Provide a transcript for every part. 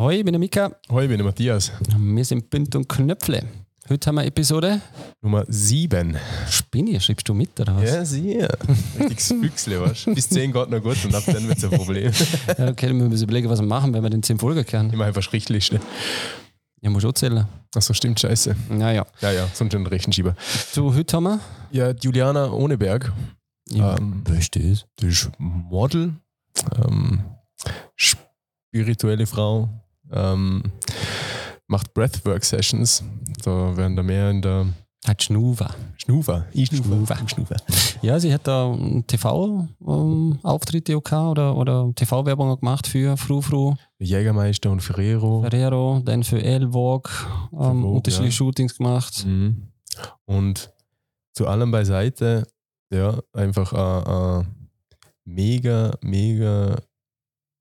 Hoi, ich bin der Mika. Hoi, ich bin der Matthias. Wir sind Bünd und Knöpfle. Heute haben wir Episode. Nummer 7. Spinni, schreibst du mit oder was? Ja, sicher. Richtiges Füchsle, weißt du? Bis 10 geht noch gut und ab dann wird es ein Problem. Ja, okay, dann müssen wir uns überlegen, was wir machen, wenn wir den 10 Folgen können. Ich mache einfach Strichliste. Ja, muss auch zählen. Achso, stimmt, scheiße. Naja. Ja, ja, sonst einen Rechenschieber. So, heute haben wir. Ja, Juliana Ohneberg. Ja, Ähm, wer ist das? Die ist Model, ähm, spirituelle Frau, ähm, macht Breathwork-Sessions. Da werden da mehr in der Hat Schnuva. Schnufer. Ich Schnufer. Schnufer. Ja, sie hat da TV-Auftritte auch gehabt oder, oder TV-Werbung gemacht für Fru Fru, Jägermeister und Ferrero. Ferrero, dann für L-Walk, ähm, unterschiedliche ja. Shootings gemacht. Mhm. Und zu allem beiseite, ja, einfach eine mega, mega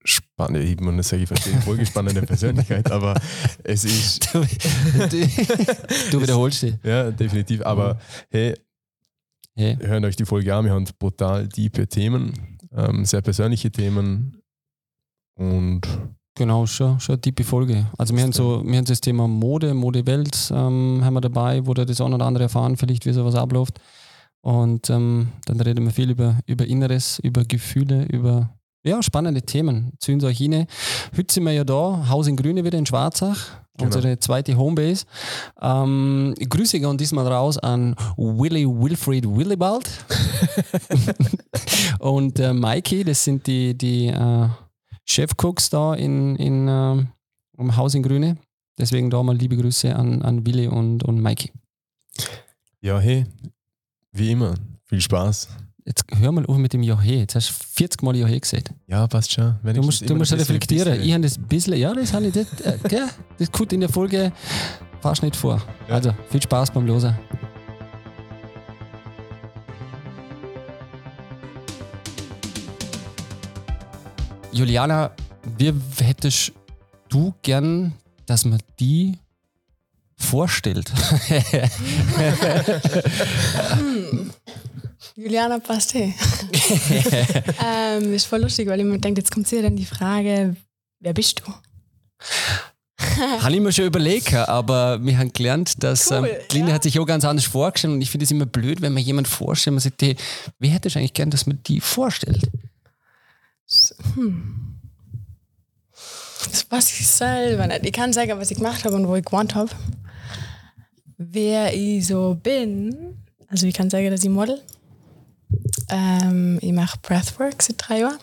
spannende, ich muss sagen, ich verstehe spannende Persönlichkeit, aber es ist, Du, du wiederholst dich. ja, definitiv, aber hey, Hey. hört euch die Folge an, wir haben brutal tiefe Themen, ähm, sehr persönliche Themen und Genau, schon, schon eine tiefe Folge. Also wir haben so, wir haben das Thema Mode, Modewelt ähm, haben wir dabei, wo da das eine oder andere erfahren, vielleicht wie sowas abläuft. Und ähm, dann reden wir viel über, über Inneres, über Gefühle, über ja, spannende Themen. Sie euch rein. Heute sind wir ja da, Haus in Grüne wieder in Schwarzach, Genau. unsere zweite Homebase. Ähm, Grüße gehen diesmal raus an Willy Wilfried Willibald und äh, Mikey, das sind die, die äh, Chefcooks da in, in, äh, im Haus in Grüne. Deswegen da mal liebe Grüße an, an Willi und, und Mikey. ja, hey, wie immer, viel Spaß. Jetzt hör mal auf mit dem Johe. Jetzt hast du 40 Mal Johe gesagt. Ja, passt schon. Du Wenigstens musst, du musst reflektieren. Ich habe das ein bisschen, ja, das habe ich, das, äh, ja, das kommt in der Folge fast nicht vor. Ja. Also, viel Spaß beim Losen. Juliana, wie hättest du gern, dass man die vorstellt? Juliana Pasté. ähm, ist voll lustig, weil ich mir denke, jetzt kommt hier dann die Frage, wer bist du? Habe ich mir schon überlegt, aber wir haben gelernt, dass Cool, ähm, Lina ja. hat sich auch ganz anders vorgestellt und ich finde es immer blöd, wenn man jemand vorstellt, man sagt, hey, wie hättest du eigentlich gern, dass man die vorstellt? Hm. Das weiß ich selber nicht. Ich kann sagen, was ich gemacht habe und wo ich gewohnt habe. Wer ich so bin, also ich kann sagen, dass ich Model. Ähm, ich mache Breathwork seit drei Jahren.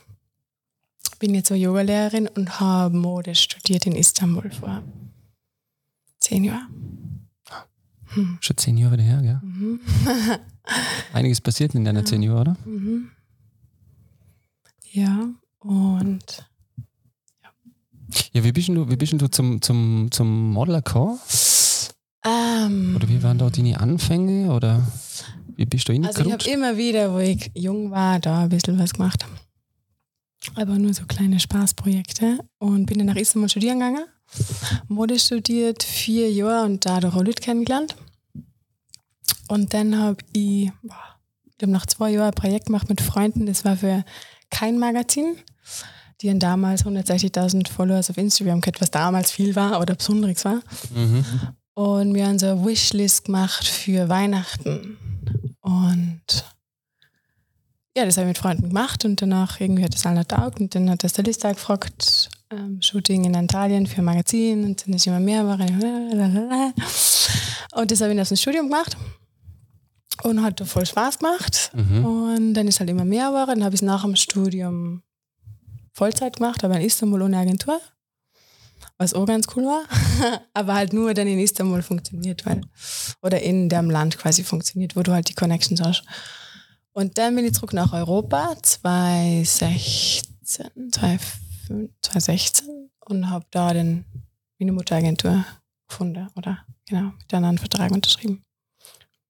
Bin jetzt so Yogalehrerin und habe Mode studiert in Istanbul vor zehn Jahren. Schon zehn Jahre wieder her, gell? Mhm. Einiges passiert in deiner zehn Jahre, oder? Mhm. Ja, und Ja, wie bist du, wie bist du zum, zum, zum Modeler gekommen? ähm, Oder wie waren da deine Anfänge? Oder wie bist du Also ich habe immer wieder, wo ich jung war, da ein bisschen was gemacht. Aber nur so kleine Spaßprojekte. Und bin dann nach Istanbul studieren gegangen. Mode studiert, vier Jahre und dadurch auch Leute kennengelernt. Und dann habe ich, boah, ich hab nach zwei Jahren ein Projekt gemacht mit Freunden. Das war für kein Magazin. Die haben damals 160.000 Followers auf Instagram gehabt, was damals viel war oder Besonderes war. Mhm. Und wir haben so eine Wishlist gemacht für Weihnachten. Und ja, das habe ich mit Freunden gemacht und danach irgendwie hat das alle taugt und dann hat der Stylist auch gefragt, ähm, Shooting in Antalien für ein Magazin und dann ist immer mehr geworden. Und das habe ich aus dem Studium gemacht und hat voll Spaß gemacht. Mhm. Und dann ist halt immer mehr geworden. Dann habe ich es nach dem Studium Vollzeit gemacht, aber in Istanbul ohne Agentur. Was auch ganz cool war. aber halt nur dann in Istanbul funktioniert, weil, oder in dem Land quasi funktioniert, wo du halt die Connections hast. Und dann bin ich zurück nach Europa, 2016, 2015, 2016 und habe da dann meine Mutteragentur gefunden, oder genau, mit einer einen Vertrag unterschrieben.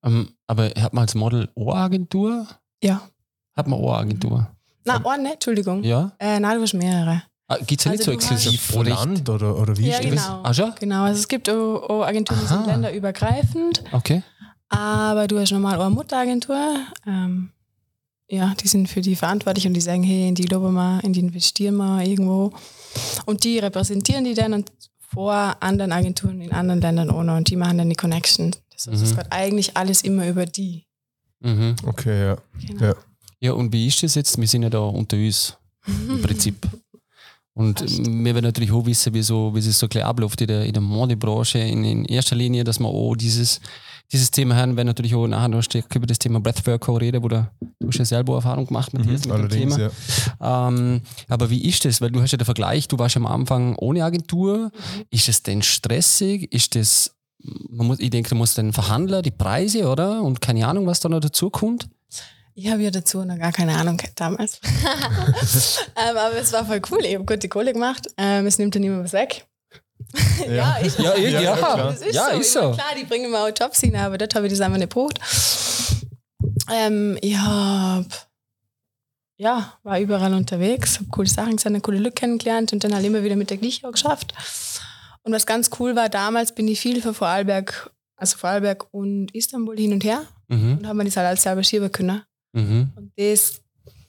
Ähm, aber hat man als Model auch eine Agentur? Ja. Hat man auch eine Agentur? Na, oh, ne, Entschuldigung. Ja? Äh, nein, du hast mehrere. Ah, Gibt es ja nicht Also so du hast- exklusiv Pro Land oder, oder wie Ja, ist das? genau. Ah, schon? Genau, also es gibt auch, auch Agenturen, die sind länderübergreifend, Okay. aber du hast normal auch eine Mutteragentur. Ähm, ja, die sind für die verantwortlich und die sagen, hey, in die loben wir, in die investieren wir irgendwo. Und die repräsentieren die dann und vor anderen Agenturen in anderen Ländern ohne und die machen dann die Connection. Das heißt, Mhm. es geht eigentlich alles immer über die. Mhm. Okay, ja. Genau. Ja. Ja, und wie ist das jetzt? Wir sind ja da unter uns im Prinzip. Und wir werden natürlich auch wissen, wie, so, wie es so gleich abläuft in der, in der Modebranche in, in erster Linie, dass wir auch dieses, dieses Thema haben, werden natürlich auch nachher noch über das Thema Breathwork auch reden, wo du, du hast ja selber Erfahrung gemacht mit, diesem- mit dem Thema. ja. Ähm, aber wie ist das? Weil du hast ja den Vergleich, du warst am Anfang ohne Agentur. Ist es denn stressig? Ist das, man muss, ich denke, du musst dann Verhandler, die Preise, oder? Und keine Ahnung, was da noch dazu kommt. Ich habe ja dazu noch gar keine Ahnung gehabt damals. ähm, aber es war voll cool. Ich habe gute Kohle gemacht. Ähm, es nimmt dann niemand was weg. ja, ich Ja, ich- Ja, ja, klar. Das ist Ja, so. ist meine, so. Klar, die bringen mir auch Jobs hin, aber dort habe ich das einfach nicht gebraucht. Ähm, ich habe, ja, war überall unterwegs, habe coole Sachen gesehen, coole Leute kennengelernt und dann halt immer wieder mit der Gleiche auch geschafft. Und was ganz cool war, damals bin ich viel für Vorarlberg, also Vorarlberg und Istanbul hin und her Mhm. und haben mir das halt alles selber schieben können. Mhm. Und das,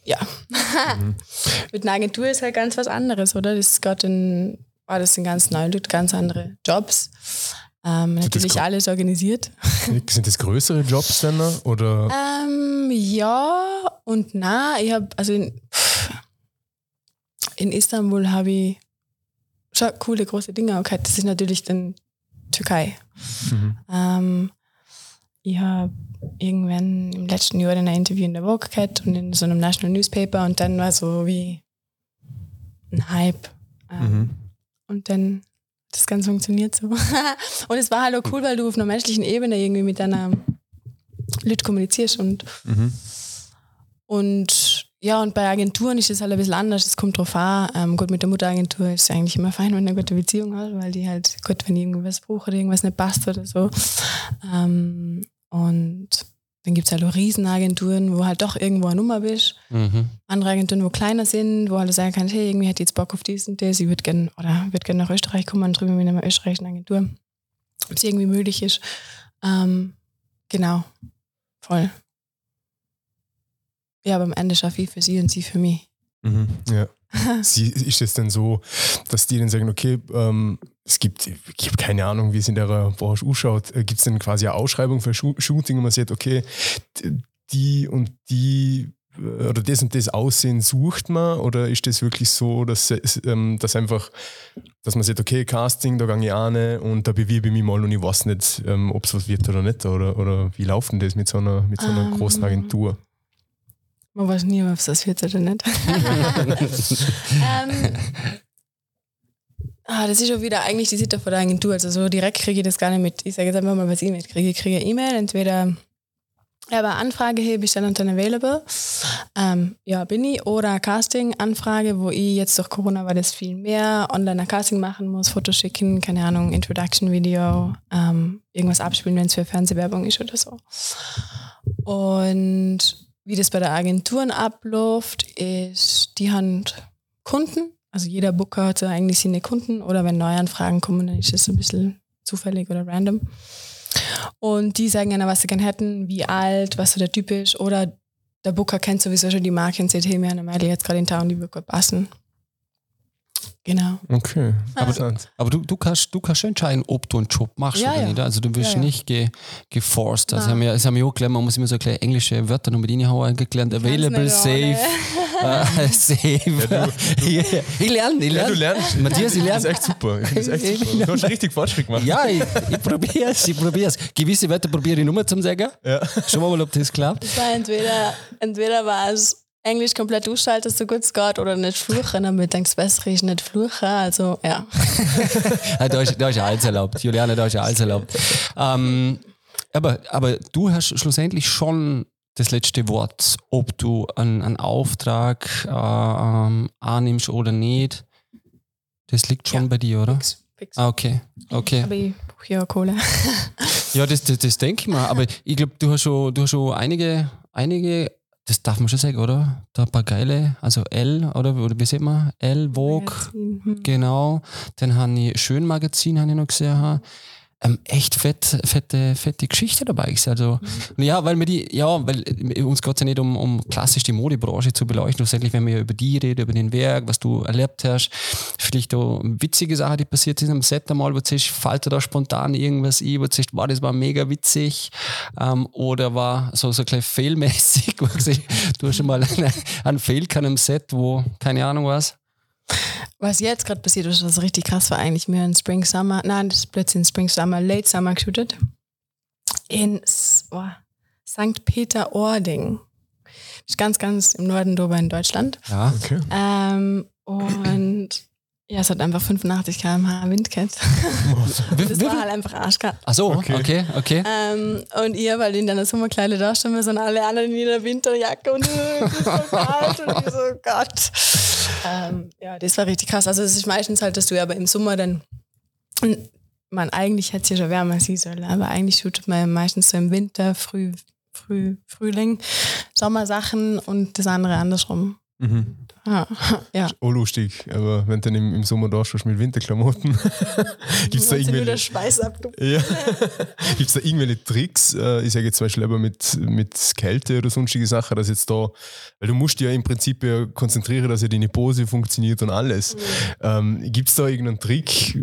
ja. Mhm. Mit einer Agentur ist halt ganz was anderes, oder? Das ist gerade ein, war das sind ganz neu, ganz andere Jobs. Ähm, natürlich alles organisiert. Sind das größere Jobs dann? Oder? Ähm, ja und na. Ich habe, also in, in Istanbul habe ich schon coole große Dinge auch gehabt. Das ist natürlich dann Türkei. Mhm. Ähm, ich habe irgendwann im letzten Jahr dann ein Interview in der Vogue gehabt und in so einem National Newspaper und dann war so wie ein Hype. Ähm, Mhm. Und dann das Ganze funktioniert so. und es war halt auch cool, weil du auf einer menschlichen Ebene irgendwie mit deiner Leute kommunizierst und Mhm. und ja, und bei Agenturen ist es halt ein bisschen anders. Es kommt drauf an. Ähm, gut, mit der Mutteragentur ist es eigentlich immer fein, wenn du eine gute Beziehung hast, weil die halt, gut, wenn die irgendwas brauchen oder irgendwas nicht passt oder so. Ähm, und dann gibt es halt auch Riesenagenturen, wo halt doch irgendwo eine Nummer bist. Mhm. Andere Agenturen, wo kleiner sind, wo halt sagen kannst, hey, irgendwie hätte ich jetzt Bock auf dies und das, ich würde gerne oder würde gerne nach Österreich kommen und drüben mit einer österreichischen Agentur. Ob es irgendwie möglich ist. Ähm, genau. Voll. Ja, aber am Ende schaffe ich für sie und sie für mich. Mhm. Ja. Sie, ist es denn so, dass die dann sagen, okay, ähm, es gibt, ich habe keine Ahnung, wie es in der Branche ausschaut, äh, gibt es denn quasi eine Ausschreibung für Schu Shooting und man sagt, okay, die und die äh, oder das und das Aussehen sucht man oder ist das wirklich so, dass, ähm, dass einfach, dass man sagt, okay, Casting, da gehe ich an und da bewirbe ich mich mal und ich weiß nicht, ähm, ob es was wird oder nicht oder, oder wie läuft denn das mit so einer, mit so einer Ähm. großen Agentur? Man weiß nie, ob es das wird oder nicht. ähm, ah, das ist schon wieder eigentlich die Sitte von der Agentur. Also so direkt kriege ich das gar nicht mit. Ich sage jetzt einfach mal, was ich mitkriege. Ich kriege eine E-Mail, entweder aber Anfrage, bist du dann dann available? Ähm, ja, bin ich. Oder Casting-Anfrage, wo ich jetzt durch Corona, weil das viel mehr online Casting machen muss, Fotos schicken, keine Ahnung, Introduction-Video, ähm, irgendwas abspielen, wenn es für Fernsehwerbung ist oder so. Und wie das bei der Agenturen abläuft, ist, die haben Kunden, also jeder Booker hat so eigentlich seine Kunden oder wenn Neuanfragen kommen, dann ist das ein bisschen zufällig oder random. Und die sagen dann, was sie gerne hätten, wie alt, was so der Typ ist oder der Booker kennt sowieso schon die Marke und sagt, hey, haben eine Mädel jetzt gerade in Town, die wird gut passen. Genau. Okay, Aber- interessant. Aber du, du, kannst, du kannst schon entscheiden, ob du einen Job machst Ja, oder ja. nicht. Also du wirst Ja, ja. nicht ge, geforst. Das Nein. haben wir, das haben wir auch gelernt, man muss immer so kleine englische Wörter noch mit reinhauen, gelernt. Available, safe, äh, safe. Ja, ich lerne, ich Ja, lerne. du lernst. Matthias, ich Das ist lerne. echt super. Ich das echt super. Du hast richtig Fortschritt gemacht. Ja, ich, ich probiere es, ich probiere es. Gewisse Wörter probiere ich nur mal zum Sagen. Ja. Schauen wir mal, ob das klappt. Das war entweder, entweder war es Englisch komplett ausschalten, so gut es geht, oder nicht fluchen. Aber ich denke, das Bessere ist nicht fluchen. Also, ja. Da, ist, da ist ja alles erlaubt. Juliane, da ist ja alles erlaubt. Ähm, aber, aber du hast schlussendlich schon das letzte Wort, ob du einen, einen Auftrag äh, annimmst oder nicht. Das liegt schon Ja. bei dir, oder? Fix, fix. Ah, okay. okay. Aber ich brauche ja Kohle. Ja, das, das, das denke ich mal. Aber ich glaube, du hast schon, du hast schon einige, einige, das darf man schon sagen, oder? Da ein paar geile, also L, oder, oder wie sieht man? L, Vogue. Magazin, hm. Genau. Dann habe ich Schönmagazin habe ich noch gesehen. Ähm, echt fett, fette, fette Geschichte dabei ist. Also, mhm. ja, weil mir die, ja, weil uns geht es ja nicht um, um klassisch die Modebranche zu beleuchten. Schlussendlich, wenn wir ja über die reden, über den Werk, was du erlebt hast, vielleicht auch witzige Sachen, die passiert sind am Set einmal, wo du siehst, fällt da spontan irgendwas ein, wo du siehst, wow, das war mega witzig, ähm, oder war so, so gleich fehlmäßig, wo du, siehst, du hast schon mal einen, einen Fail am Set, wo, keine Ahnung was. Was jetzt gerade passiert ist, was richtig krass war, eigentlich mir in Spring Summer, nein, das ist plötzlich in Spring Summer, Late Summer geshootet. In oh, St. Peter-Ording. Ist ganz, ganz im Norden drüber in Deutschland. Ja, okay. Ähm, und ja, es hat einfach 85 km/h Wind gehabt. das war halt einfach arschkalt. Ach so, okay, okay. okay. Ähm, und ihr, weil in deiner Sommerkleide da standen, und alle anderen in der Winterjacke und äh, es ist so kalt und ich so, Gott. Ähm, ja, das war richtig krass. Also es ist meistens halt, dass du aber im Sommer dann, man eigentlich hätte es ja schon wärmer sein sollen, aber eigentlich shootet man meistens so im Winter, früh, früh, Frühling, Sommersachen und das andere andersrum. Mhm. Ja, ja. Auch lustig, aber wenn du dann im, im Sommer da stehst mit Winterklamotten, gibt es da irgendwelche. Schweiß ja. Da irgendwelche Tricks? Äh, ich sage jetzt zum Beispiel aber mit, mit Kälte oder sonstige Sachen, dass jetzt da, weil du musst ja im Prinzip ja konzentrieren, dass ja deine Pose funktioniert und alles. Mhm. Ähm, gibt es da irgendeinen Trick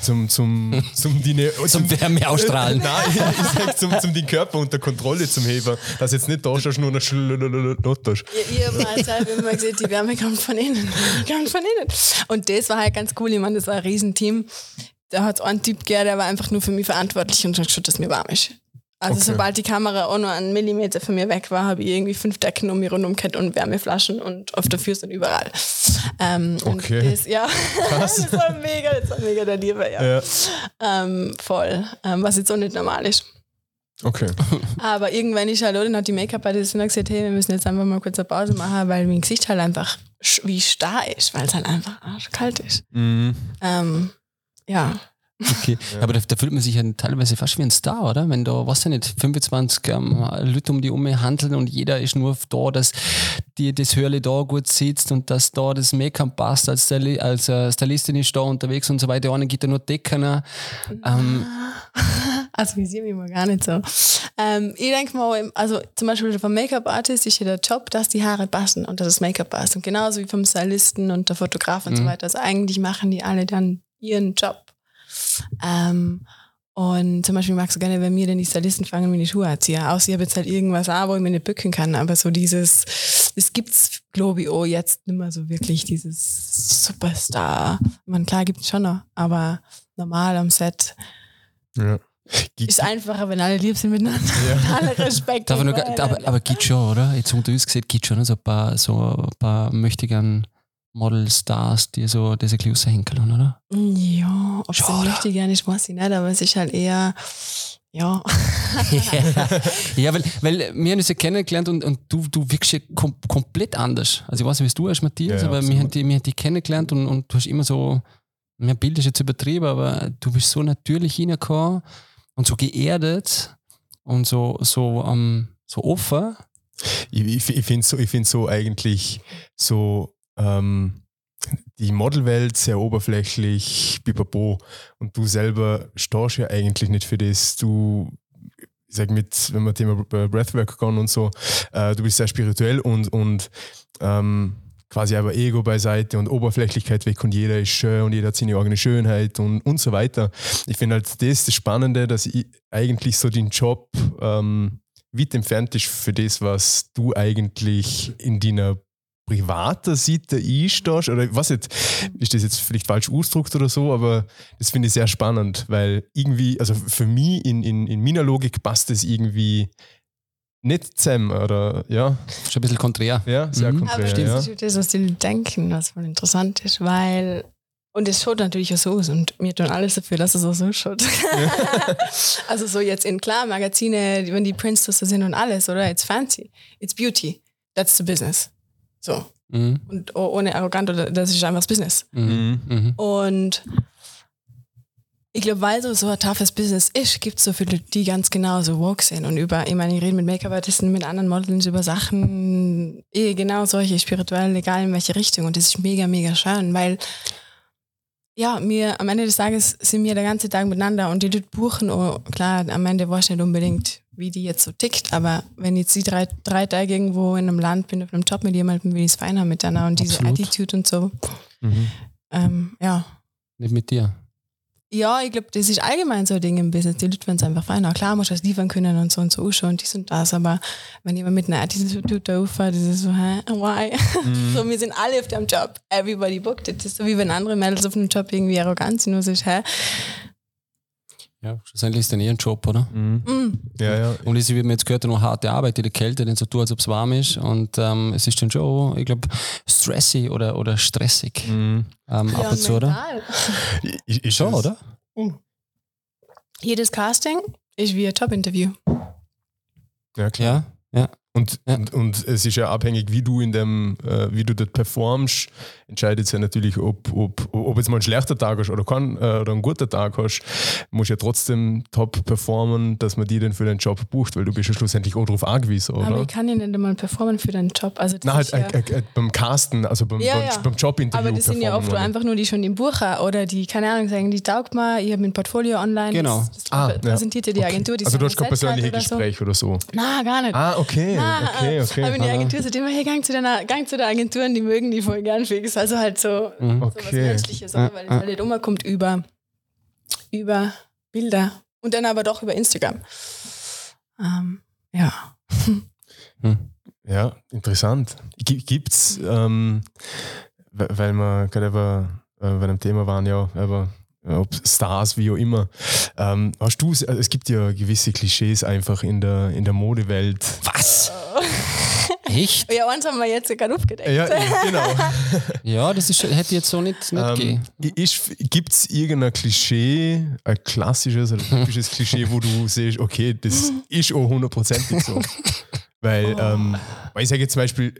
zum, zum, zum, die, zum Wärme ausstrahlen? Nein, ich sag zum, zum den Körper unter Kontrolle zum Heben, dass jetzt nicht da stehst, nur noch Lottest. Ich habe mal immer gesagt, die Wärme kommt von innen. kommt von innen. Und das war halt ganz cool. Ich meine, das war ein Riesenteam. Da hat es einen Typ gegeben, der war einfach nur für mich verantwortlich und hat geschaut, dass mir warm ist. Also okay. sobald die Kamera auch nur einen Millimeter von mir weg war, habe ich irgendwie fünf Decken um mich rundum gehabt und Wärmeflaschen und auf der Füße und überall. Ähm, okay. Und das, ja, das war mega, das war mega der Liebe, ja. ja. Ähm, voll. Ähm, was jetzt auch nicht normal ist. Okay. Aber irgendwann ist halt, dann hat die Make-up-Artistin gesagt, hey, wir müssen jetzt einfach mal kurz eine Pause machen, weil mein Gesicht halt einfach wie starr ist, weil es halt einfach arschkalt ist. Mhm. Ähm, ja. Okay, ja. aber da, da, fühlt man sich ja teilweise fast wie ein Star, oder? Wenn da, was ja nicht, 25 ähm, Leute um die Umme handeln und jeder ist nur da, dass die, das Hörle da gut sitzt und dass da das Make-up passt, als, Styli als äh, Stylistin ist da unterwegs und so weiter. Einer gibt da nur Decken. Ähm, also visiere mich mal gar nicht so. Ähm, ich denke mal, also zum Beispiel vom Make-up-Artist ist ja der Job, dass die Haare passen und dass das Make-up passt. Und genauso wie vom Stylisten und der Fotograf und mhm. so weiter. Also eigentlich machen die alle dann ihren Job. Ähm, und zum Beispiel magst du gerne, wenn mir denn die Stylisten fangen, meine Schuhe anziehen. Außer ich habe jetzt halt irgendwas an, wo ich mir nicht bücken kann. Aber so dieses, es gibt's, glaube ich, auch jetzt nicht mehr so wirklich dieses Superstar. Man, klar gibt es schon noch, aber normal am Set. Ja. Ist einfacher, wenn alle lieb sind miteinander. Ja. alle Respekt. aber, noch, aber, aber gibt schon, oder? Jetzt unter uns gesehen, gibt schon so ein paar, so ein paar möchtigen Model-Stars, die so diese Klöße hinkeln, oder? Ja, ob sie möchte gerne, ich weiß ich nicht, aber es ist halt eher, ja. ja, weil, weil wir haben sie kennengelernt und, und du, du wirkst ja kom komplett anders. Also ich weiß nicht, wie du als Matthias, ja, aber wir haben, die, wir haben die kennengelernt und, und du hast immer so, mein Bild ist jetzt übertrieben, aber du bist so natürlich hingekommen und so geerdet und so, so, um, so offen. Ich, ich, ich finde so, find so eigentlich so ähm, die Modelwelt sehr oberflächlich, pipapo. Und du selber stehst ja eigentlich nicht für das. Du, ich sag mit, wenn man Thema Breathwork kann und so, äh, du bist sehr spirituell und, und ähm, quasi aber Ego beiseite und Oberflächlichkeit weg und jeder ist schön und jeder hat seine eigene Schönheit und, und so weiter. Ich finde halt das das Spannende, dass ich eigentlich so den Job ähm, weit entfernt ist für das, was du eigentlich in deiner privater Seite einstehst, oder was jetzt, ist das jetzt vielleicht falsch ausgedrückt oder so, aber das finde ich sehr spannend, weil irgendwie, also für mich in, in, in meiner Logik passt das irgendwie nicht zusammen, oder ja. Schon ein bisschen konträr. Ja, sehr mhm. konträr. Aber stimmt, ja. das ist das, was die denken, was voll interessant ist, weil und es schaut natürlich auch so aus und wir tun alles dafür, dass es auch so schaut. Ja. also so jetzt in klar Magazine, wenn die Prince sind und alles, oder? It's fancy, it's beauty, that's the business. So. Mhm. Und ohne arrogant, oder das ist einfach das Business. Mhm. Mhm. Und ich glaube, weil so, so ein toughes Business ist, gibt es so viele, die ganz genau so woke sind und über, ich meine, ich rede mit Make-up-Artisten, mit anderen Models über Sachen, eh genau solche, spirituell, egal in welche Richtung und das ist mega, mega schön, weil ja, mir am Ende des Tages sind wir der ganze Tag miteinander und die dort buchen, oh, klar, am Ende weiß ich nicht unbedingt, wie die jetzt so tickt, aber wenn ich jetzt die drei, drei Tage irgendwo in einem Land bin, auf einem Job mit jemandem, will ich es feiner miteinander und diese Absolut. Attitude und so. Mhm. Ähm, ja. Nicht mit dir. Ja, ich glaube, das ist allgemein so ein Ding im Business. Die Leute wollen es einfach feiner. Klar, musst du das liefern können und so und so schon und dies und das, aber wenn jemand mit einer Attitude da auffährt, das ist so, hä, why? Mhm. so, wir sind alle auf dem Job. Everybody booked it. Das ist so wie wenn andere Mädels auf dem Job irgendwie arrogant sind und so, hä? Ja. Schlussendlich ist dann eh ein Job, oder? Mhm. Mm. Ja, ja. Und es ist, wie man jetzt gehört, noch harte Arbeit in der Kälte, denn so tut, als ob es warm ist. Und ähm, es ist dann schon, ich glaube, stressy oder, oder stressig Mhm. ähm, ab und zu, oder? Ich, ich, Schon, oder? Jedes Casting ist wie ein Jobinterview. Ja, klar. Ja, ja. Und, Ja. und, und es ist ja abhängig, wie du in dem, äh, wie du dort performst, entscheidet es ja natürlich, ob, ob, ob jetzt mal ein schlechter Tag hast oder, kein, äh, oder ein guter Tag hast, musst ja trotzdem top performen, dass man die dann für den Job bucht, weil du bist ja schlussendlich auch darauf angewiesen, Aber oder? ich kann ja nicht einmal performen für deinen Job. Also Nein, halt ja, äh, äh, beim Casten, also beim, Ja, beim, ja. beim Jobinterview aber das sind ja oft oder? einfach nur die schon im Buch haben oder die, keine Ahnung, sagen, die taugt mal, ich habe ein Portfolio online. Genau. Das, das Ah, präsentiert dir die. Agentur, die Also du hast kein persönliches. Gespräch oder so. Na, gar nicht. Ah, okay, Na, okay, okay. Aber wenn die. Agentur sagt immer, hey, gang zu, deiner, gang zu der Agentur und die mögen die voll gern fix. Also halt so, Mhm. so was Okay. Menschliches? Ja, weil ja. halt nicht umkommt über, über Bilder. Und dann aber doch über Instagram. Ähm, ja. Ja, interessant. Gibt es, ähm, we- weil wir gerade über, äh, bei dem Thema waren, ja, aber ob Stars, wie auch immer. Ähm, hast du, also es gibt ja gewisse Klischees einfach in der, in der Modewelt. Was? Echt? Ja, eins haben wir jetzt gerade aufgedeckt. Ja, genau. Ja, das ist, hätte ich jetzt so nicht, nicht ähm. Gibt es irgendein Klischee, ein klassisches oder typisches Klischee, wo du siehst, okay, das ist auch hundertprozentig so? Weil, ähm, weil ich sage jetzt zum Beispiel,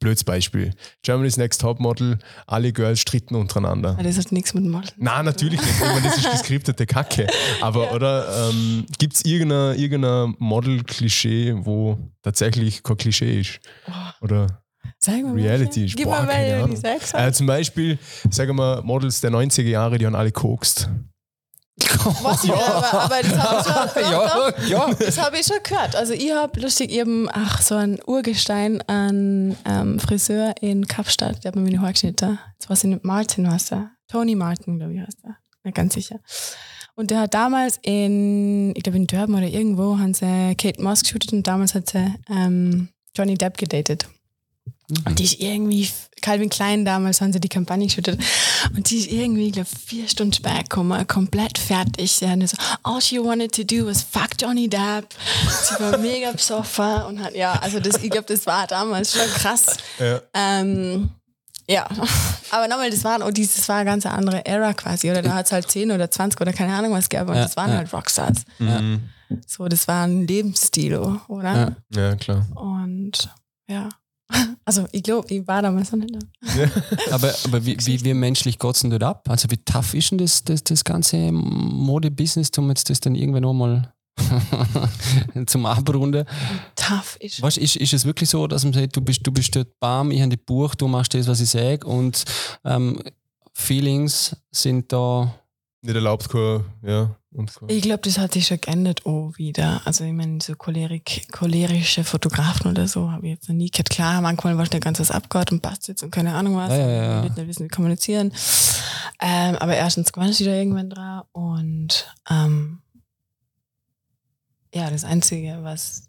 blödes Beispiel, Germany's Next Topmodel, alle Girls stritten untereinander. Ah, Das hat nichts mit dem Model. Nein, natürlich nicht. Ich meine, das ist geskriptete Kacke. Aber, oder ähm, gibt es irgendein, irgendein Model-Klischee, wo tatsächlich kein Klischee ist? Oder Sag mal Reality welche. ist? Gib Boah, mal keine welche, Ahnung. die sag's äh, zum Beispiel, sagen wir, Models der 90er Jahre, die haben alle kokst. Was? Ja. Aber, aber das habe ich schon, doch, ja. das hab ich schon gehört. Also ich habe lustig eben, ach, so ein Urgestein an ähm, Friseur in Kapstadt, der hat mir meine Haare geschnitten. Jetzt weiß ich nicht, Martin heißt er. Tony Martin, glaube ich, heißt er. Nicht ganz sicher. Und der hat damals in, ich glaube in Durban oder irgendwo, haben sie Kate Moss geshootet und damals hat sie ähm, Johnny Depp gedatet. Und die ist irgendwie, Calvin Klein damals haben sie die Kampagne geschüttet. Und die ist irgendwie, glaube, vier Stunden später gekommen, komplett fertig. Sie so, all she wanted to do was fuck Johnny Depp. Sie war mega besoffen und hat, ja, also das, ich glaube, das war damals schon krass. Ja. Ähm, ja, aber nochmal, das war, oh, dieses, war eine ganz andere Era quasi, oder da hat es halt 10 oder 20 oder keine Ahnung was gegeben und Ja, das waren ja. halt Rockstars. Mhm. So, das war ein Lebensstil, oder? Ja. Ja, klar. Und ja, also ich glaube, ich war damals noch nicht da. Aber, aber wie, wie, wie menschlich geht's denn dort ab? Also wie tough ist denn das, das, das ganze Modebusiness, um jetzt das dann irgendwann nochmal zum Abrunden? Tough ist. Weißt, ist, ist es wirklich so, dass man sagt, du bist, du bist dort bam, ich habe die Buch, du machst das, was ich sage und ähm, Feelings sind da Nicht erlaubt, kein, ja. Und kein, Ich glaube, das hat sich schon geändert auch wieder. Also ich meine, so cholerik, cholerische Fotografen oder so habe ich jetzt noch nie gehört. Klar, manchmal was nicht ganz was abgehört und passt jetzt und keine Ahnung was. Ja, ja, ja. Die Leute nicht wissen, wie kommunizieren. Ähm, aber erstens gewöhnst du da irgendwann dran und ähm, ja, das Einzige, was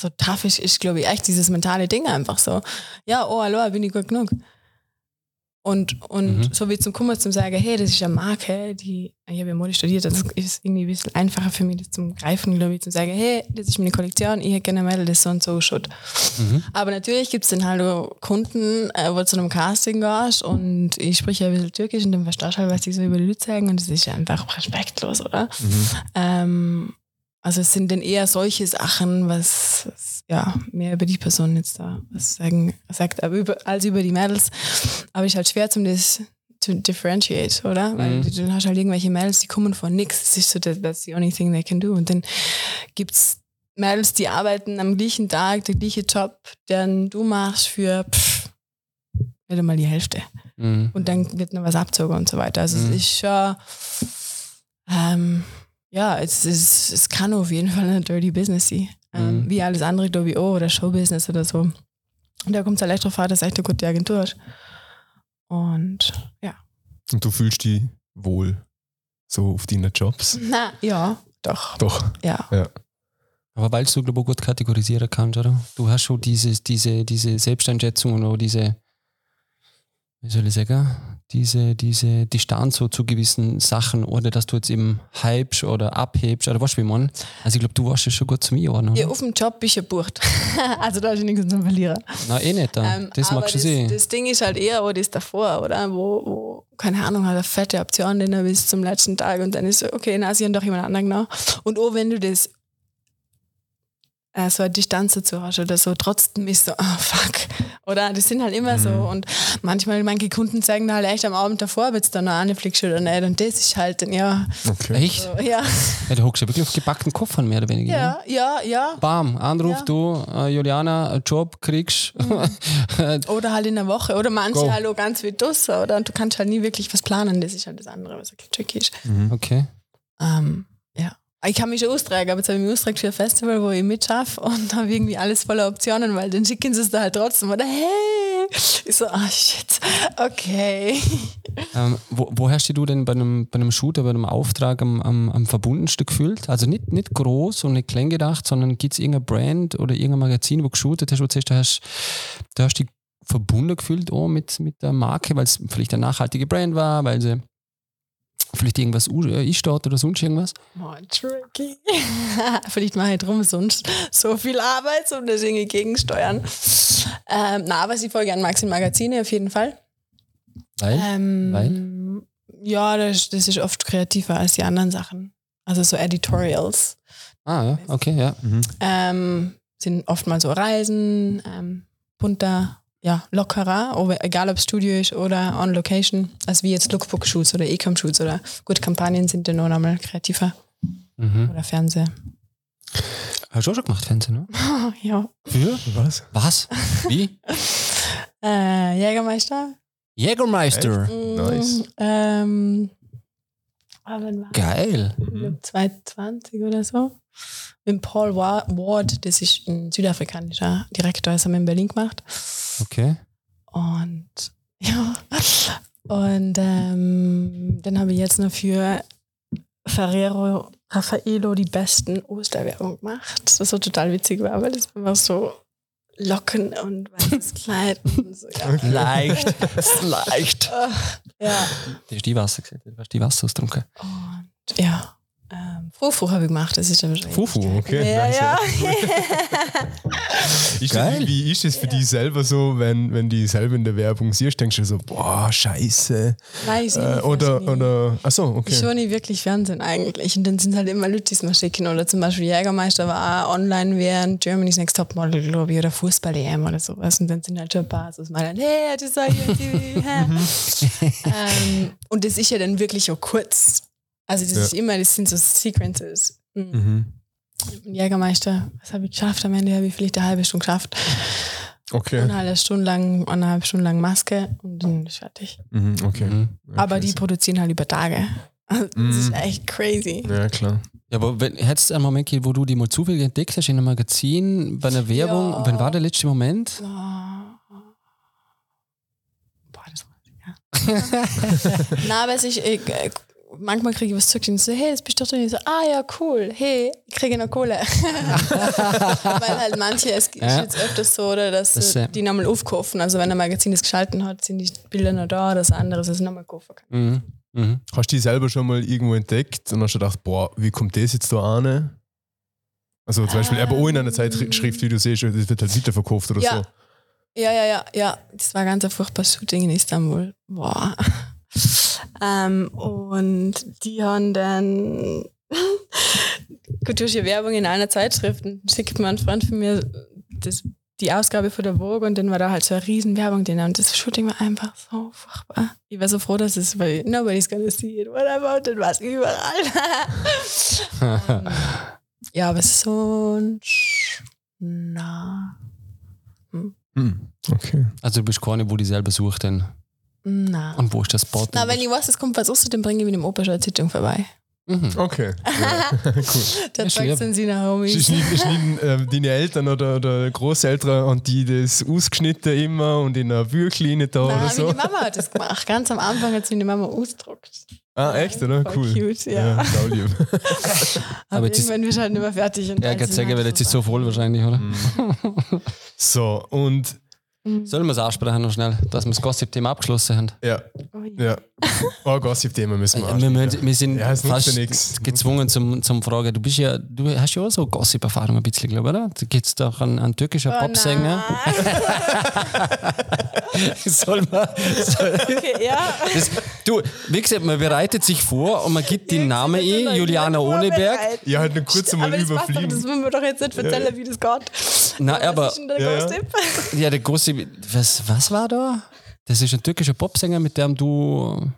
so tough ist, ist, glaube ich, echt dieses mentale Ding einfach so. Ja, oh, hallo, bin ich gut genug. Und, und Mhm. so wie zum Kummer zum sagen, hey, das ist eine Marke, die, ich habe ja Mode studiert, das ist irgendwie ein bisschen einfacher für mich, das zum Greifen, glaube ich, zum sagen, hey, das ist meine Kollektion, ich hätte gerne Mädel, das so und so schaut. Mhm. Aber natürlich gibt es dann halt auch Kunden, äh, wo du zu einem Casting gehst und ich spreche ja ein bisschen Türkisch und dann verstehst du halt, was die so über die Leute sagen und das ist ja einfach respektlos, oder? Mhm. Ähm, also es sind dann eher solche Sachen, was, was ja mehr über die Person jetzt da was sagen, sagt, aber über, als über die Mädels. Aber ist halt schwer zum das to differentiate, oder? Weil Mhm. du, dann hast halt irgendwelche Mädels, die kommen von nix. Das ist so, that, that's the only thing they can do. Und dann gibt's Mädels, die arbeiten am gleichen Tag, der gleiche Job, den du machst für pff, nicht einmal die Hälfte. Mhm. und dann wird noch was abzogen und so weiter. Also Mhm. es ist schon, ähm, ja, es, ist, es kann auf jeden Fall ein Dirty Business sein. Ähm, Mhm. Wie alles andere, glaube ich, auch, oder Showbusiness oder so. Und da kommt es halt echt drauf an, dass echt eine gute Agentur hast. Und ja. Und du fühlst dich wohl so auf deinen Jobs? Na, ja, doch. Doch. Ja. Aber weil du, glaube ich, gut kategorisieren kannst, oder? Du hast schon dieses, diese, diese Selbsteinschätzung und auch diese, wie soll ich sagen, diese, diese Distanz so zu gewissen Sachen, oder dass du jetzt eben hypst oder abhebst, oder was wie man. Also ich glaube, du warst ja schon gut zum Einordnen. ja auf dem Job bist du gebucht. also da hast du nichts zum Verlieren. Nein, eh nicht. Da. Ähm, das magst du sehen. das Ding ist halt eher, wo das davor, oder? Wo, wo keine Ahnung, hat eine fette Option drin bis zum letzten Tag und dann ist so, okay, na, sie haben doch jemand anderen genau. Und auch wenn du das äh, so eine Distanz dazu hast oder so, trotzdem ist so, ah, fuck. Oder das sind halt immer so. Und manchmal, manche Kunden zeigen da halt echt am Abend davor, ob jetzt da noch eine fliegst oder nicht. Und das ist halt dann, ja, Okay. Echt? so, ja, Ja, du hockst ja wirklich auf gebackten Koffern, mehr oder weniger. ne? ja, ja, ja. Bam, Anruf, Ja. du, äh, Juliana, einen Job kriegst. Oder halt in der Woche. Oder manche Go. halt auch ganz wie Dusse. Oder und du kannst halt nie wirklich was planen. Das ist halt das andere, was wirklich tricky ist. okay. Ähm. Ich kann mich schon austragen, aber jetzt habe ich mich austragen für ein Festival, wo ich mitschaffe und habe irgendwie alles voller Optionen, weil dann schicken sie es da halt trotzdem. Oder hey! Ich so, ah shit, okay. Ähm, wo, wo hast du denn bei einem, bei einem Shooter, bei einem Auftrag am, am, am verbundensten gefühlt? Also nicht, nicht groß und nicht klein gedacht, sondern gibt es irgendeine Brand oder irgendein Magazin, wo du geshootet hast, wo du sagst, da hast, da hast du dich verbunden gefühlt auch mit, mit der Marke, weil es vielleicht eine nachhaltige Brand war, weil sie vielleicht irgendwas äh, einsteht oder sonst irgendwas? Oh, tricky. Vielleicht mache ich drum sonst so viel Arbeit, um das irgendwie gegensteuern. Ähm, na, aber ich voll gerne Maxim Magazine auf jeden Fall. Weil? Ähm, Ja, das, das ist oft kreativer als die anderen Sachen. Also so Editorials. Ah, ja, okay, ja. Ähm, sind oftmals so Reisen, ähm, bunter, ja, lockerer, egal ob Studio ist oder on location, also wie jetzt Lookbook-Shoots oder E-Com-Shoots oder gut, Kampagnen sind dann noch einmal kreativer Mhm. oder Fernseh. Hast du auch schon gemacht, Fernsehen, ne? ja. Für? Was? Was? Wie? Äh, Jägermeister. Jägermeister. Nice. Mm, Ähm, ah, Geil. Glaube 2020 oder so. Mit Paul Wa- Ward, das ist ein südafrikanischer Direktor, das haben wir in Berlin gemacht. Okay. Und ja, und ähm, dann habe ich jetzt noch für Ferrero Raffaello die besten Osterwerbung gemacht. Das so total witzig war, weil das war so Locken und weißes Kleid und so. Ja. Leicht. Leicht. Ja. Das ist die Wasser gesehen. Du hast die Wasser ausgetrunken. Und ja. Ähm, Fufu habe ich gemacht, das ist ja wahrscheinlich. Fufu, okay. Ja, nice. ja. Ist Geil. Das, wie ist es für dich selber so, wenn, wenn die selber in der Werbung siehst, denkst du so, boah, scheiße. Nein, ich sehe Äh, nicht oder, Fernsehen. oder, achso, Ich okay. schaue nicht wirklich Fernsehen eigentlich. Und dann sind halt immer Leute, die es mir schicken. Oder zum Beispiel Jägermeister war auch online während Germany's Next Topmodel, glaube ich, oder Fußball-EM oder sowas. Und dann sind halt schon ein paar so meinen, hey, das hä? ähm, und das ist ja dann wirklich auch kurz. Also das Ja. ist immer, das sind so Sequences. Mhm. Mhm. Jägermeister, was habe ich geschafft? Am Ende habe ich vielleicht eine halbe Stunde geschafft. Okay. Und halt eine Stunde lang, eineinhalb Stunden lang Maske und dann ist fertig. Mhm, okay. Mhm. Aber Okay, die produzieren halt über Tage. Also das Mhm. ist echt crazy. Ja, klar. Ja, aber wenn, hättest du einen Moment gegeben, wo du die mal zufällig entdeckt hast in einem Magazin, bei einer Werbung, Ja. wann war der letzte Moment? Oh. Boah, das weiß ich ja. Na, aber es ist, ich, äh, manchmal kriege ich was zurück und so, hey, das bist doch du. Und ich so, ah ja, cool, hey, ich kriege noch Kohle. Weil halt manche, es ist Ja. jetzt öfters so, oder, dass Das, äh, die nochmal aufkaufen. Also wenn ein Magazin das geschalten hat, sind die Bilder noch da, das andere ist nochmal kaufen kann. Mhm. Mhm. Hast du die selber schon mal irgendwo entdeckt und hast du gedacht, boah, wie kommt das jetzt da an? Also zum Beispiel, aber auch in einer Ähm. Zeitschrift, wie du siehst, das wird halt weiterverkauft oder Ja. so. Ja, ja, ja, ja. Das war ganz ein furchtbares Shooting in Istanbul. Boah. Ähm, und die haben dann kulturelle Werbung in einer Zeitschrift. Und schickt mir ein Freund von mir das, die Ausgabe von der Vogue und dann war da halt so eine riesen Werbung drin. Und das Shooting war einfach so furchtbar. Ich war so froh, dass es, weil nobody's gonna see it, whatever. Und dann war es überall. ähm, ja, aber sonst, na. Hm. Okay. Also du bist keine, wo die selber sucht, denn. Na. Und wo ist das Spot? Na, wenn ich weiß, es kommt was raus, dann bringe ich mit dem Opa schon eine Zeitung vorbei. Mhm. Okay. Ja, cool. Da Ist zeigst lieb. du dann seine Homies. Schneiden, schneiden äh, deine Eltern oder, oder Großeltern und die das ausgeschnitten immer und in einer Würkline da oder Nein, so? meine Mama hat das gemacht. Ganz am Anfang hat sie meine Mama ausgedruckt. Ah, echt, oder? Voll Cool. cute, ja. saulieb. Aber, Aber jetzt ist- irgendwann bist du halt nicht mehr fertig. Und Ja, dann geht sind sagen, weil jetzt ist so voll wahrscheinlich, oder? So, und Mhm. Sollen wir es ansprechen noch schnell, dass wir das Gossip-Thema abgeschlossen haben? ja, Ui. ja. Oh, Gossip-Thema müssen wir Äh, wir, ansprechen. müssen- wir sind Ja, fast ja gezwungen zum, zum Fragen. Du bist ja, du hast ja auch so Gossip-Erfahrung ein bisschen, glaube ich, oder? Da gibt es doch einen, einen türkischen Oh, Popsänger. Soll man, soll, Okay, ja. das, du, wie gesagt, man bereitet sich vor und man gibt den Namen ein, Juliana Ohneberg. Ja, halt nur kurz mal aber das, passt doch, überfliegen. das müssen wir doch jetzt nicht erzählen, wie das geht. Na, Was aber ist denn der Ja, ja. Gossip? ja, der Gossip, was, was war da? Das ist ein türkischer Popsänger, mit dem du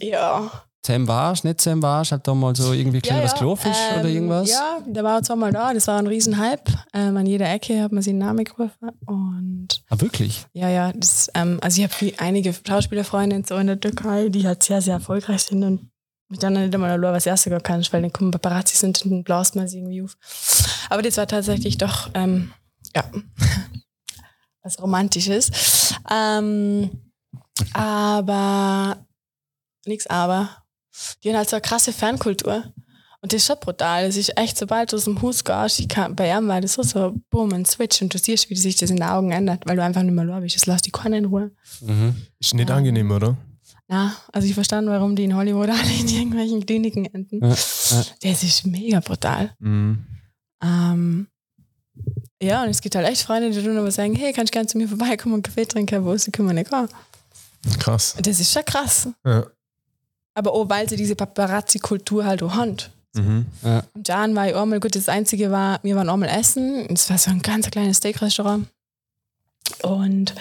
Ja. zusammen warst, nicht zusammen warst, hat da mal so irgendwie klein ja. was gelaufen ist oder Ähm, irgendwas? Ja, der war zweimal da, das war ein Riesenhype. Ähm, an jeder Ecke hat man seinen Namen gerufen. Und Ah, wirklich? ja, ja, das, ähm, also ich habe einige Schauspielerfreundinnen so in der Türkei, die halt sehr, sehr erfolgreich sind und mit denen nicht einmal nur was Erste gar kannst, weil dann kommen Paparazzi sind und dann blast man sie irgendwie auf. Aber das war tatsächlich doch, ähm, ja, was Romantisches. Ähm, aber, nix aber. Die haben halt so eine krasse Fankultur. Und das ist schon brutal. Es ist echt, sobald du aus dem Haus gehst, ich kann, bei ihm war das so, so, boom, ein Switch und du siehst, wie sich das in den Augen ändert, weil du einfach nicht mehr da bist. Das lässt dich keiner in Ruhe. Mhm. Ist nicht angenehm, oder? Na, also ich verstand, warum die in Hollywood alle in irgendwelchen Kliniken enden. Ja, ja. Das ist mega brutal. Mhm. Ähm, ja, und es gibt halt echt Freunde, die tun aber sagen, hey, kannst du gerne zu mir vorbeikommen und Kaffee trinken, wo sie können nicht gehen. Krass. Das ist schon krass. Ja. Aber auch, weil sie diese Paparazzi-Kultur halt auch haben. Mhm. Ja. Und dann war ich einmal, gut, das Einzige war, wir waren einmal essen. Es war so ein ganz kleines Steakrestaurant. Und,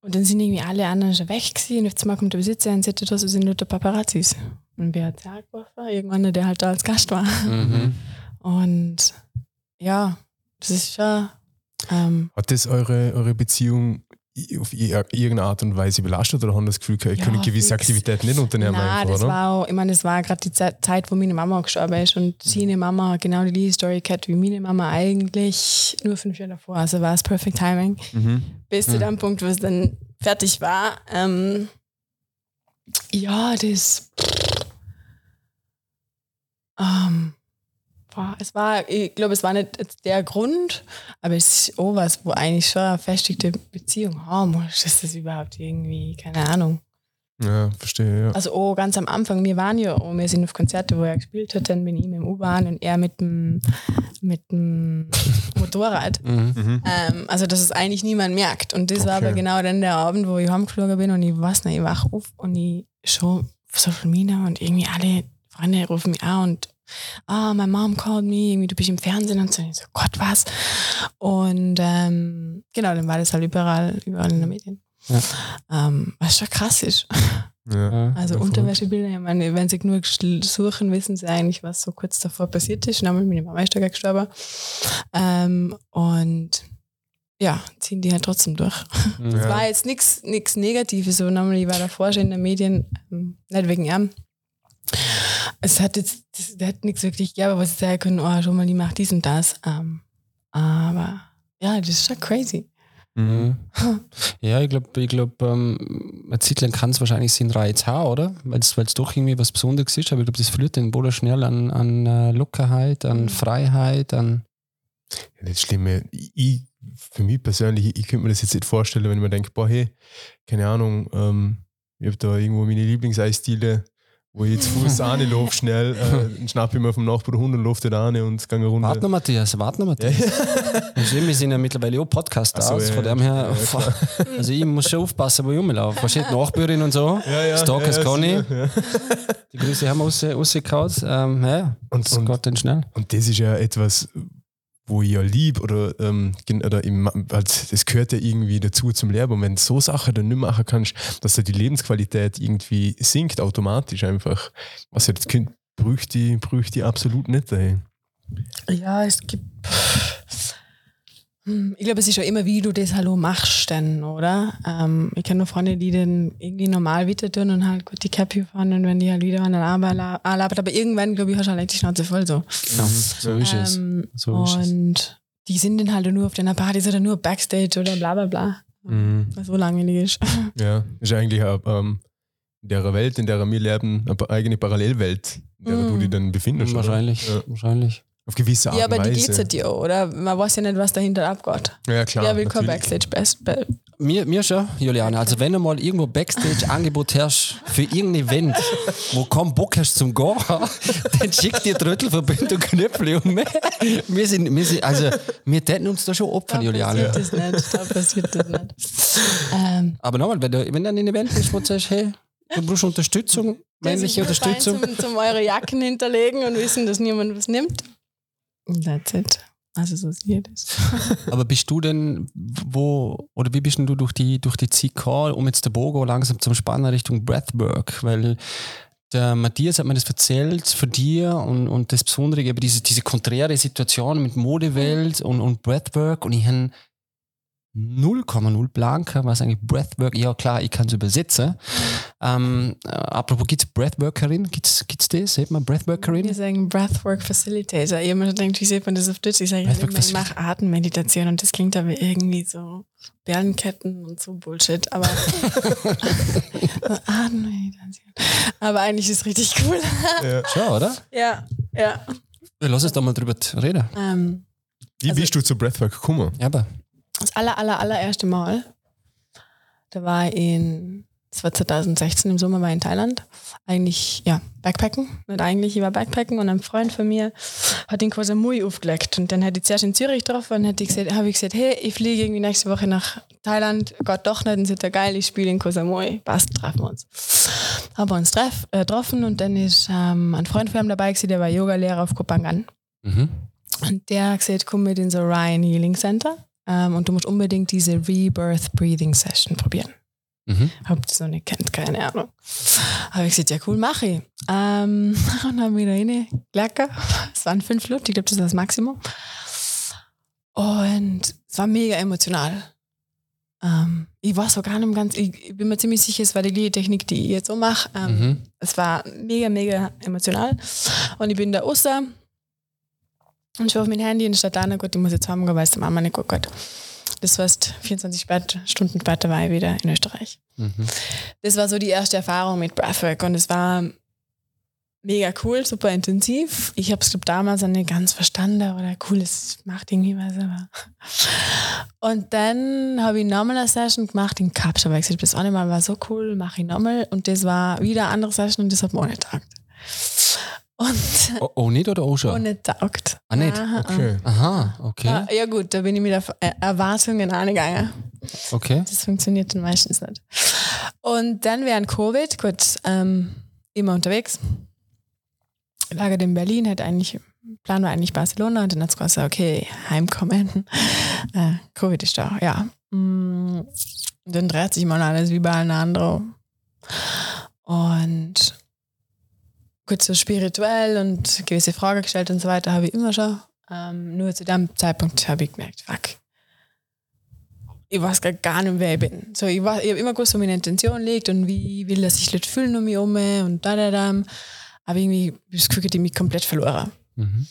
und dann sind irgendwie alle anderen schon weg gewesen. Und jetzt mal kommt der Besitzer und sagt, das sind nur die Paparazzis. Und wer hat angerufen? Irgendwann, der halt da als Gast war. Mhm. Und ja, das ist schon. Ähm, Hat das eure, eure Beziehung auf ir- irgendeine Art und Weise belastet oder haben das Gefühl, ihr Ja, könnt gewisse. Aktivitäten nicht unternehmen na, einfach, das oder? war auch, ich meine, das war gerade die Ze- Zeit, wo meine Mama gestorben ist und seine Mama genau die Story gehabt wie meine Mama eigentlich nur fünf Jahre davor. Also war es Perfect Timing. Mhm. bis zu Hm. dem Punkt, wo es dann fertig war. Ähm, ja, das. Ähm, boah, es war, ich glaube, es war nicht der Grund, aber es ist auch was, wo eigentlich schon eine festigte Beziehung haben muss, dass das überhaupt irgendwie, keine Ahnung. Ja, verstehe, ja. Also oh, ganz am Anfang, wir waren ja, oh, wir sind auf Konzerte, wo er gespielt hat, dann bin ich mit dem U-Bahn und er mit dem, mit dem Motorrad. Mhm. Mhm. Ähm, also, dass es eigentlich niemand merkt. Und das war Okay. aber genau dann der Abend, wo ich heimgeflogen bin und ich weiß nicht, ich wach auf und ich schon Social Media und irgendwie alle Freunde rufen mich an und ah, my mom called me, irgendwie du bist im Fernsehen und so. Und ich so, Gott, was? Und ähm, genau, dann war das halt überall, überall in den Medien. Ja. Ähm, was schon krass ist. ja. Also. Unterwäschebilder, ich meine, wenn sie genug schl- suchen, wissen sie eigentlich, was so kurz davor passiert ist. Und einmal meine Mama ist da gestorben. Ähm, und ja, ziehen die halt trotzdem durch. Mhm. Es Ja. war jetzt nichts Negatives, so ich war davor schon in den Medien, ähm, nicht wegen ihm. Es hat jetzt, das, das hat nichts wirklich gegeben, was ich sagen können, oh, schon mal, die macht dies und das. Ähm, aber ja, das ist schon crazy. Mhm. Ja, ich glaube, ich glaub, ähm, eine Zeit lang kann es wahrscheinlich sein Reiz haben, oder? Weil es doch irgendwie was Besonderes ist, aber ich glaube, das verliert den Boden schnell an, an äh, Lockerheit, an Mhm. Freiheit, an. Ja, das Schlimme, ich, für mich persönlich, ich, ich könnte mir das jetzt nicht vorstellen, wenn ich mir denke, boah, hey, keine Ahnung, ähm, ich habe da irgendwo meine Lieblingseisdiele, wo ich jetzt Fuß anlaufe, schnell, äh, dann schnappe ich mir vom Nachbarn Hund und laufe da rein und gehe eine Runde. Warte noch, Matthias, warte noch, Matthias. Wir sind ja mittlerweile auch Podcast Ach so, aus, ja, von ja. dem her. Ja, ja, also ich muss schon aufpassen, wo ich rumlaufe. Versteht Nachbarin und so. Ja, ja, Stalkers ja, ja, Conny. ja. Die Grüße haben wir raus, rausgehauen. Ähm, ja, Und, das und, geht dann schnell. und das ist ja etwas, wo ich ja lieb oder, ähm, oder im, halt, das gehört ja irgendwie dazu zum Leben. Wenn du so Sachen dann nicht machen kannst, dass da die Lebensqualität irgendwie sinkt, automatisch einfach. Was ja, das könnt, bräuchte ich, bräuchte absolut nicht. Ey. Ja, es gibt. Hm, Ich glaube, es ist ja immer, wie du das Hallo machst dann, oder? Ähm, ich kenne nur Freunde, die dann irgendwie normal weiter tun und halt gut die Cappy fahren und wenn die halt wieder an der Arbeit arbeiten. Aber irgendwann, glaube ich, hast du halt die Schnauze voll so. Genau, so ist es. Ähm, So ist es. und die sind dann halt nur auf deiner Partys oder nur Backstage oder bla bla bla. Mhm. Was so langweilig ist. Ja, ist eigentlich auch, ähm, in der Welt, in der wir leben, eine eigene Parallelwelt, in der du Mhm. dich dann befindest. oder? Wahrscheinlich, Ja. wahrscheinlich. Auf gewisse Art Ja, aber und die Weise. glitzert ja, oder? Man weiß ja nicht, was dahinter abgeht. Ja, klar. Wer will kein natürlich. Backstage best be Mir, mir schon, Juliane. Also wenn du mal irgendwo Backstage-Angebot hast für irgendein Event, wo kaum Bock hast zum Gehen, dann schick dir Tröttelverband und Knöpfle und wir, wir sind, wir sind, also wir täten uns da schon opfern, Da Juliane. passiert das nicht. Da passiert das nicht. Ähm, Aber nochmal, wenn du, wenn du an ein Event bist, wo du sagst, hey, du brauchst Unterstützung, männliche Unterstützung. Zum, zum eure Jacken hinterlegen und wissen, dass niemand was nimmt. That's it. Also so sieht es. Aber bist du denn, wo, oder wie bist denn du durch die, durch die gekommen, um jetzt den Bogen langsam zum Spannen Richtung Breathwork? Weil der Matthias hat mir das erzählt für dir und, und das Besondere, eben diese, diese konträre Situation mit Modewelt und, und Breathwork und ich habe 0,0 Plan was eigentlich Breathwork, ja klar, ich kann es übersetzen. Ähm, äh, apropos, gibt es Breathworkerin? Gibt es das? Sieht man Breathworkerin? Wir sagen Breathwork Facilitator. Jemand denkt, wie sieht man das auf Deutsch? Ich sage, Breathwork ich mache Atemmeditation und das klingt aber irgendwie so Perlenketten und so Bullshit. Aber Atemmeditation. Aber eigentlich ist es richtig cool. Schon, oder? ja, ja. Ja, lass uns da mal drüber reden. Ähm, Wie Also- bist du zu Breathwork gekommen? Ja, aber. Das aller, aller, allererste Mal, da war ich in, das war 2016 im Sommer, war ich in Thailand. Eigentlich, ja, Backpacken. Nicht eigentlich, ich war Backpacken und ein Freund von mir hat den Koh Samui aufgelegt. Und dann hätte ich zuerst in Zürich getroffen und hätte ich gesagt, habe ich gesagt, hey, ich fliege irgendwie nächste Woche nach Thailand. Gott doch nicht, und sagt er, geil, ich spiele in Koh Samui. Passt, treffen wir uns. Haben wir uns treff, äh, getroffen und dann ist ähm, ein Freund von ihm dabei gewesen, der war Yogalehrer auf Kopangan. Mhm. Und der hat gesagt, komm mit in so Ryan Healing Center ähm, und du musst unbedingt diese Rebirth Breathing Session probieren. Mhm. Hab das noch nicht kennt, keine Ahnung. Habe ich gesagt, ja cool, mache ich. Ähm, und dann wieder rein, lecker. Es waren fünf Minuten, ich glaube, das ist das Maximum. Und es war mega emotional. Ähm, ich war so gar nicht ganz, ich, ich bin mir ziemlich sicher, es war die Technik, die ich jetzt so mache. Ähm, Mhm. Es war mega, mega emotional. Und ich bin da raus und schaue auf mein Handy und statt da, gut, ich muss jetzt haben, weil es der Mama nicht gut geht. Das heißt, 24 spät, Stunden später war ich wieder in Österreich. Mhm. Das war so die erste Erfahrung mit Breathwork und es war mega cool, super intensiv. Ich habe es glaub, damals nicht ganz verstanden oder cool, es macht irgendwie was. Aber. Und dann habe ich nochmal eine Session gemacht in Kapsch, aber ich gesagt, das eine Mal war so cool, mache ich nochmal und das war wieder eine andere Session und das hat mir auch nicht taugt. Und Oh, oh, nicht oder auch schon? nicht taugt. Ah, nicht? Aha, Okay. Aha, okay. Ja, ja gut, da bin ich mit der Er- Erwartungen angegangen. Okay. Das funktioniert dann meistens nicht. Und dann während Covid, gut, ähm, immer unterwegs. Lagert in Berlin, hat eigentlich, Plan war eigentlich Barcelona und dann hat es gesagt, okay, heimkommen. Äh, Covid ist da, ja. Mm, Und dann dreht sich mal alles wie bei allen anderen. Und kurz so spirituell und gewisse Fragen gestellt und so weiter habe ich immer schon. Ähm, nur zu dem Zeitpunkt habe ich gemerkt, fuck, ich weiß gar- gar nicht, wer ich bin. So, ich, ich habe immer gewusst, wo meine Intention liegt und wie will, dass sich Leute fühlen um mich herum und da, da, da. Aber irgendwie habe ich das Gefühl, ich mich komplett verloren. Mhm.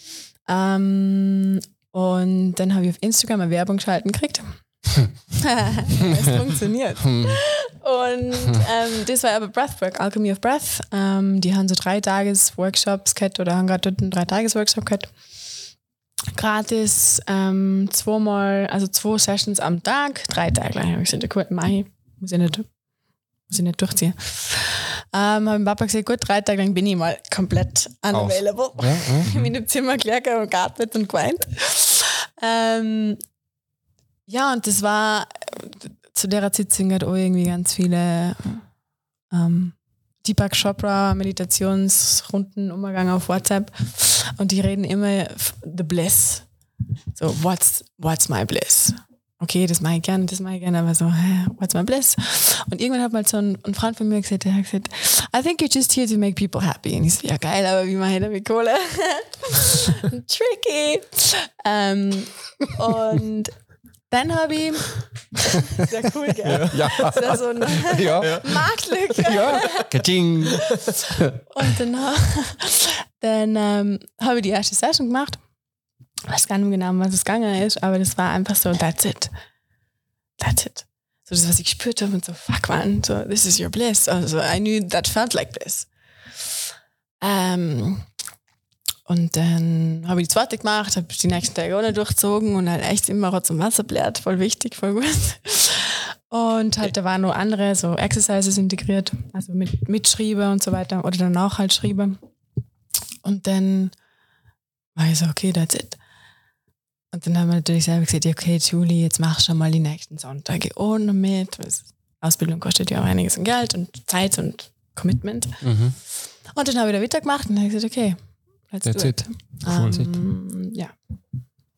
Ähm, und dann habe ich auf Instagram eine Werbung geschalten gekriegt. es funktioniert. Hm. Und ähm, das war aber Breathwork, Alchemy of Breath. Ähm, die haben so drei Tages Workshops gehabt oder haben gerade dort einen drei Tages Workshop gehabt. Gratis, ähm, zweimal, also zwei Sessions am Tag, drei Tage lang. Ich gesagt, cool, mach ich. Muss ich nicht, muss ich nicht durchziehen. Ähm, habe Papa gesagt, gut, drei Tage lang bin ich mal komplett unavailable. Ja, ja. Ich habe in dem Zimmer gelegen und geatmet und geweint. Ähm, ja, und das war äh, zu der Sitzung hat auch irgendwie ganz viele ähm, Deepak Chopra Meditationsrunden umgegangen auf WhatsApp und die reden immer the bliss. So, what's, what's my bliss? Okay, das mache ich gerne, das mache ich gerne, aber so, what's my bliss? Und irgendwann hat mal so ein, ein Freund von mir gesagt, der hat gesagt, I think you're just here to make people happy. Und ich so, ja geil, aber wie mache ich damit Kohle? Tricky. Ähm, und Dann habe ich. Sehr cool, gell? Ja. Das ist so eine Ja. Marktlücke. Ja. Kaching. Und danach, dann ähm, habe ich die erste Session gemacht. Ich weiß gar nicht mehr genau, was es gegangen ist, aber das war einfach so, that's it. That's it. So das, was ich gespürt habe und so, fuck man, so, this is your bliss. Also, I knew that felt like bliss. Ähm, und dann habe ich die zweite gemacht, habe die nächsten Tage auch noch durchgezogen und halt echt immer und Wasser blärt, voll wichtig, voll gut. Und halt, da waren noch andere so Exercises integriert, also mit, mit und so weiter oder danach halt Schriebe. Und dann war ich so, okay, that's it. Und dann haben wir natürlich selber gesagt, okay, Julie, jetzt mach schon mal die nächsten Sonntage ohne mit. Ausbildung kostet ja auch einiges an Geld und Zeit und Commitment. Mhm. Und dann habe ich da weitergemacht und dann habe ich gesagt, okay, let's That's it. it. It. Ähm, ja.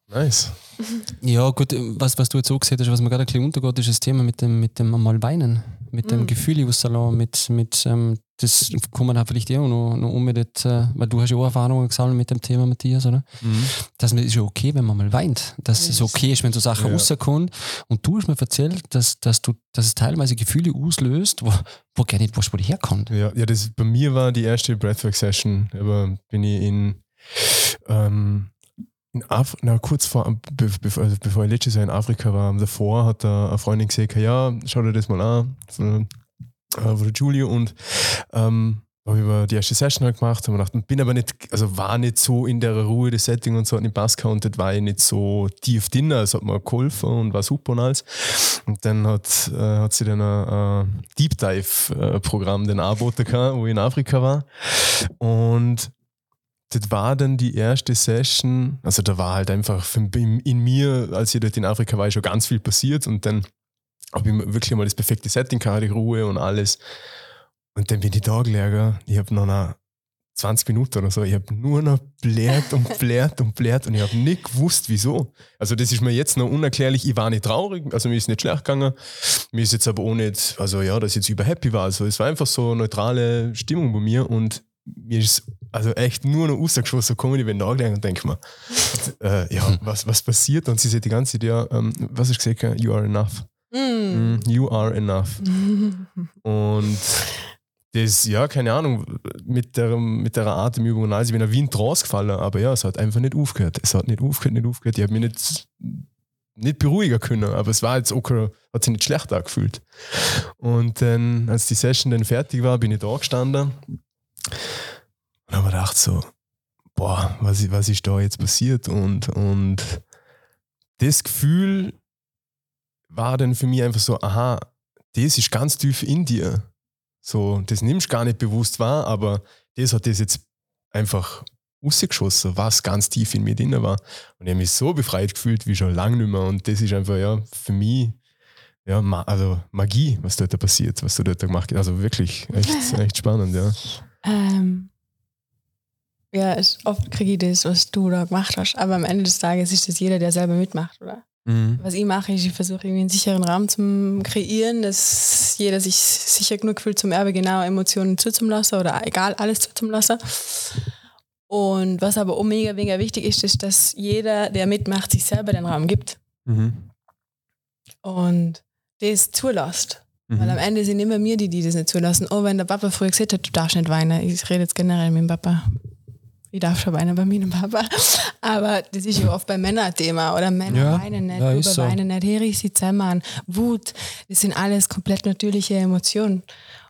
Nice. Ja, gut, was, was du jetzt auch gesehen hast, was mir gerade ein bisschen untergeht, ist das Thema mit dem, mit dem einmal weinen, mit dem Mhm. Gefühl rauslassen, mit, mit ähm, das kann man auch vielleicht eh auch noch, noch unbedingt, äh, weil du hast ja auch Erfahrungen gesammelt mit dem Thema, Matthias, oder? Mhm. Dass man ist ja okay, wenn man mal weint. Dass es Yes. okay ist, wenn so Sachen Ja. rauskommen. Und du hast mir erzählt, dass, dass, du, dass es teilweise Gefühle auslöst, wo, wo gar nicht weißt, wo die herkommt. Ja, ja das, bei mir war die erste Breathwork-Session, aber bin ich in, ähm, in Af na, kurz vor, be bevor, also bevor ich letztes Jahr in Afrika war, davor hat da eine Freundin gesagt, ja, schau dir das mal an, äh, von der Julie und ähm, habe ich die erste Session halt gemacht habe gedacht, bin aber nicht, also war nicht so in der Ruhe, das Setting und so hat nicht und das war ich nicht so tief drin, es hat mir geholfen und war super und alles. Und dann hat, äh, hat sie dann ein, ein Deep Dive-Programm den gehabt, wo ich in Afrika war. Und das war dann die erste Session. Also da war halt einfach in, in mir, als ich dort in Afrika war, schon ganz viel passiert. Und dann habe ich wirklich mal das perfekte Setting gehabt, die Ruhe und alles. Und dann bin ich da gelegen. Ich habe noch eine 20 Minuten oder so, ich habe nur noch blärt und blärt und blärt und ich habe nicht gewusst, wieso. Also das ist mir jetzt noch unerklärlich. Ich war nicht traurig, also mir ist nicht schlecht gegangen. Mir ist jetzt aber auch nicht, also ja, dass ich jetzt überhappy war. Also es war einfach so eine neutrale Stimmung bei mir und mir ist also echt nur noch rausgeschossen, komme ich wenn da gelegen und denke mir, äh, ja, was, was passiert? Und sie sagt die ganze Zeit, ja, ähm, was du gesagt? You are enough. Mm. Mm, you are enough. Und das, ja, keine Ahnung, mit der, mit der Atemübung und alles, ich bin ein Wind rausgefallen, aber ja, es hat einfach nicht aufgehört. Es hat nicht aufgehört, nicht aufgehört. Ich habe mich nicht, nicht beruhigen können, aber es war jetzt okay, hat sich nicht schlecht angefühlt. Und dann, als die Session dann fertig war, bin ich da gestanden und habe mir gedacht so, boah, was, was ist da jetzt passiert? Und, und das Gefühl war dann für mich einfach so, aha, das ist ganz tief in dir. So, das nimmst du gar nicht bewusst wahr, aber das hat das jetzt einfach rausgeschossen, was ganz tief in mir drin war. Und ich habe mich so befreit gefühlt wie schon lange nicht mehr. Und das ist einfach, ja, für mich, ja, ma also Magie, was dort passiert, was du dort gemacht hast. Also wirklich, echt, echt spannend, ja. Ähm, ja, oft kriege ich das, was du da gemacht hast. Aber am Ende des Tages ist das jeder, der selber mitmacht, oder? Was ich mache, ist, ich versuche irgendwie einen sicheren Raum zu kreieren, dass jeder sich sicher genug fühlt, zum Erbe genau Emotionen zuzulassen oder egal, alles zuzulassen. Und was aber auch mega, mega wichtig ist, ist, dass jeder, der mitmacht, sich selber den Raum gibt Mhm. und das zulässt. Mhm. Weil am Ende sind immer mir die, die das nicht zulassen. Oh, wenn der Papa früher gesagt hat, du darfst nicht weinen. Ich rede jetzt generell mit dem Papa. Ich darf schon weinen bei meinem Papa. Aber das ist ja oft bei Männern Thema. Oder Männer Ja, weinen nicht, ja, ist so. weinen nicht, hier ist sie zusammen. Wut, das sind alles komplett natürliche Emotionen.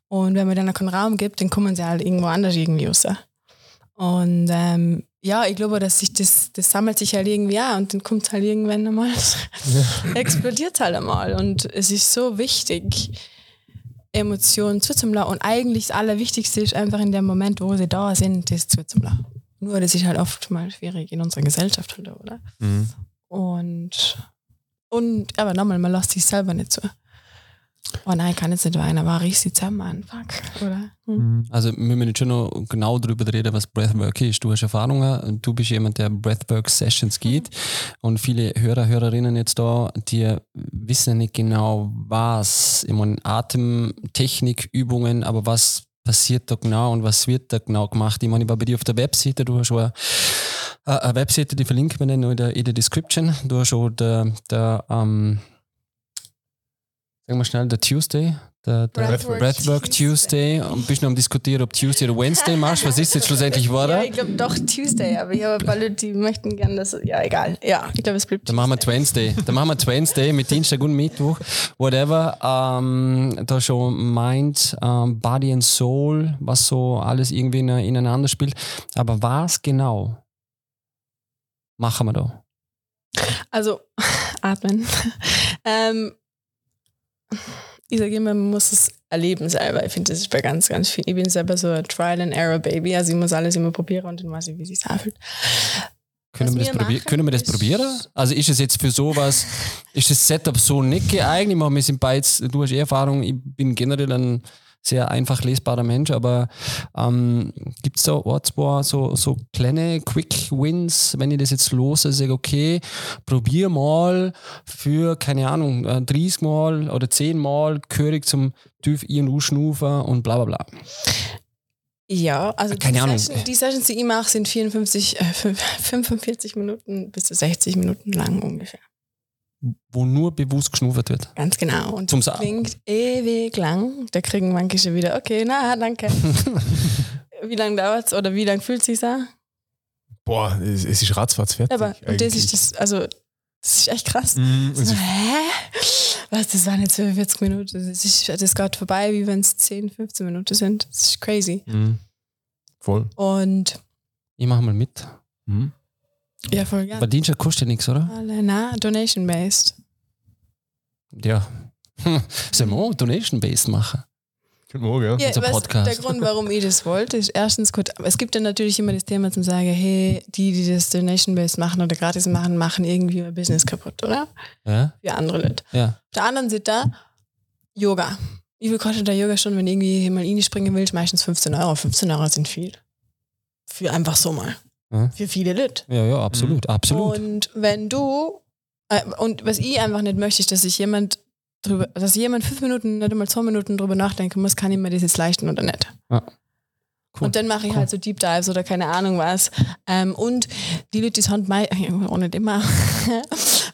Und wenn man dann keinen Raum gibt, dann kommen sie halt irgendwo anders irgendwie raus. Und ähm, ja, ich glaube, dass sich das, das sammelt sich halt irgendwie an und dann kommt es halt irgendwann einmal, explodiert halt einmal. Und es ist so wichtig, Emotionen zuzulassen. Und eigentlich das Allerwichtigste ist einfach in dem Moment, wo sie da sind, das zuzulassen. Nur das ist halt oft mal schwierig in unserer Gesellschaft, halt, oder? Mhm. Und, und aber nochmal, man lässt sich selber nicht zu. Oh nein, kann jetzt nicht weinen, aber riech sie zusammen an, fuck, oder? Hm. Also wir müssen jetzt schon noch genau darüber reden, was Breathwork ist. Du hast Erfahrungen, du bist jemand, der Breathwork-Sessions geht und viele Hörer, Hörerinnen jetzt da, die wissen nicht genau, was, ich meine, Atemtechnik, Übungen, aber was passiert da genau und was wird da genau gemacht? Ich meine, ich war bei dir auf der Webseite, du hast schon eine Webseite, die verlinken wir dann noch in der, in der Description. Du hast schon der, der ähm, sagen wir schnell, der Tuesday, der, der Breathwork Breathwork Tuesday. Und bist noch am diskutieren, ob Tuesday oder Wednesday machst. Was ist jetzt schlussendlich Ja, geworden? ich glaube doch Tuesday, aber ich habe Leute, die möchten gerne das. Ja, egal. Ja, ich glaube, es bleibt Dann machen wir Tuesday. Wednesday. Dann machen wir Wednesday mit Dienstag und Mittwoch. Whatever. Ähm, da schon Mind, ähm, Body and Soul, was so alles irgendwie in- ineinander spielt. Aber was genau machen wir da? Also, atmen. ähm, ich sage immer, man muss es erleben selber. Ich finde, das ist bei ganz, ganz viel. Ich bin selber so ein Trial and Error Baby. Also ich muss alles immer probieren und dann weiß ich, wie es sich anfühlt. Können wir, das wir probieren? machen, können wir das probieren? Also ist es jetzt für sowas, ist das Setup so nicht geeignet? Ich meine, wir sind beide, du hast eh Erfahrung, ich bin generell ein sehr einfach lesbarer Mensch, aber ähm, gibt es da zwei so, so kleine Quick Wins, wenn ich das jetzt los sage, okay, probier mal für, keine Ahnung, äh, 30 Mal oder 10 Mal gehörig zum TÜV I und U schnufen und bla bla bla. Ja, also Keine die, Ahnung. Session, die Sessions, die ich mache, sind 54, äh, fünf- 45 Minuten bis zu 60 Minuten lang ungefähr. Wo nur bewusst geschnuffert wird. Ganz genau. Und Zum das klingt ewig lang. Da kriegen manche schon wieder, okay, na, danke. wie lange dauert es oder wie lange fühlt es sich an? Boah, es, es ist ratzfatz fertig. Aber und das ist das, also, das ist echt krass. Mm, es So, ist, hä? Was, das waren jetzt 45 Minuten. Das, ist, das geht vorbei, wie wenn es 10, 15 Minuten sind. Das ist crazy. mm, voll. Und Ich mache mal mit. Mm. Ja, voll geil. Aber Dienstag kostet nichts, oder? Alle, na, donation-based. Ja. Sollen wir auch Donation-Based machen? Guten Morgen, ja. Ja, Podcast. der Grund, warum ich das wollte, ist erstens gut, aber es gibt ja natürlich immer das Thema zum sagen, hey, die, die das Donation-based machen oder gratis machen, machen irgendwie ihr Business kaputt, oder? Ja? Für andere Leute. Ja. Auf der anderen Seite Yoga. Wie viel kostet der Yoga schon, wenn irgendwie mal in springen willst? Meistens 15 Euro. 15 Euro sind viel. Für einfach so mal. Ja. Für viele Leute. Ja, ja, absolut, absolut. Und wenn du, äh, und was ich einfach nicht möchte, ist, dass sich jemand drüber, dass jemand fünf Minuten, nicht einmal zwei Minuten drüber nachdenken muss, kann ich mir das jetzt leisten oder nicht. Cool. Und dann mache ich Cool. halt so Deep Dives oder keine Ahnung was. Ähm, und die Leute, die haben mei nicht immer,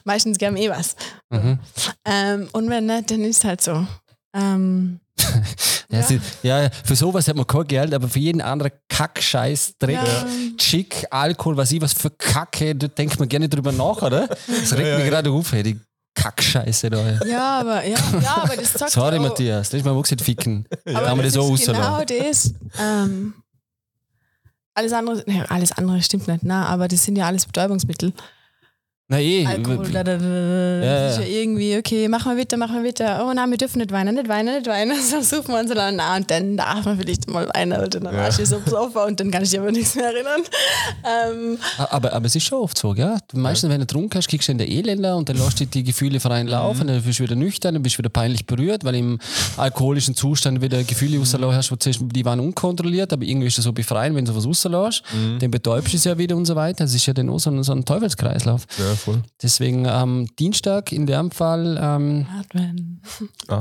meistens gern eh was. Mhm. Ähm, und wenn nicht, dann ist halt so. Ähm, Ja, Ja. sie- ja, für sowas hat man kein Geld, aber für jeden anderen Kack, Scheiß, Dreck, Ja. Chick, Alkohol, was ich was für Kacke, da denkt man gerne drüber nach, oder? Das regt Ja, ja, mich ja. gerade auf, hey, die Kackscheiße da. ja, aber, ja, ja, aber das sagt Sorry, auch- Matthias, das ist auch gesagt, ficken. Aber Kann man das auch ist genau das. Ähm, alles andere, alles andere stimmt nicht, na, aber das sind ja alles Betäubungsmittel. Na eh, Alkohol, da, da, da. Ja, das ist ja irgendwie, okay, machen wir weiter, machen wir weiter. Oh nein, wir dürfen nicht weinen, nicht weinen, nicht weinen. So suchen wir uns dann an, und dann darf man vielleicht mal weinen oder dann Ja. warst du so besoffen und dann kann ich dich aber nichts mehr erinnern. Ähm, aber, aber es ist schon oft so? Du meistens, wenn du getrunken hast, kriegst du in der Elender und dann lässt du die Gefühle freien Laufen, dann bist du wieder nüchtern, dann bist du wieder peinlich berührt, weil im alkoholischen Zustand wieder Gefühle rauslassen hast, wo zuerst- die waren unkontrolliert, aber irgendwie ist das so befreien, wenn du sowas rauslässt, dann betäubst du es ja wieder und so weiter. Das ist ja dann auch so ein, so ein Teufelskreislauf. Ja, voll. Deswegen ähm, Dienstag in dem Fall ähm, atmen.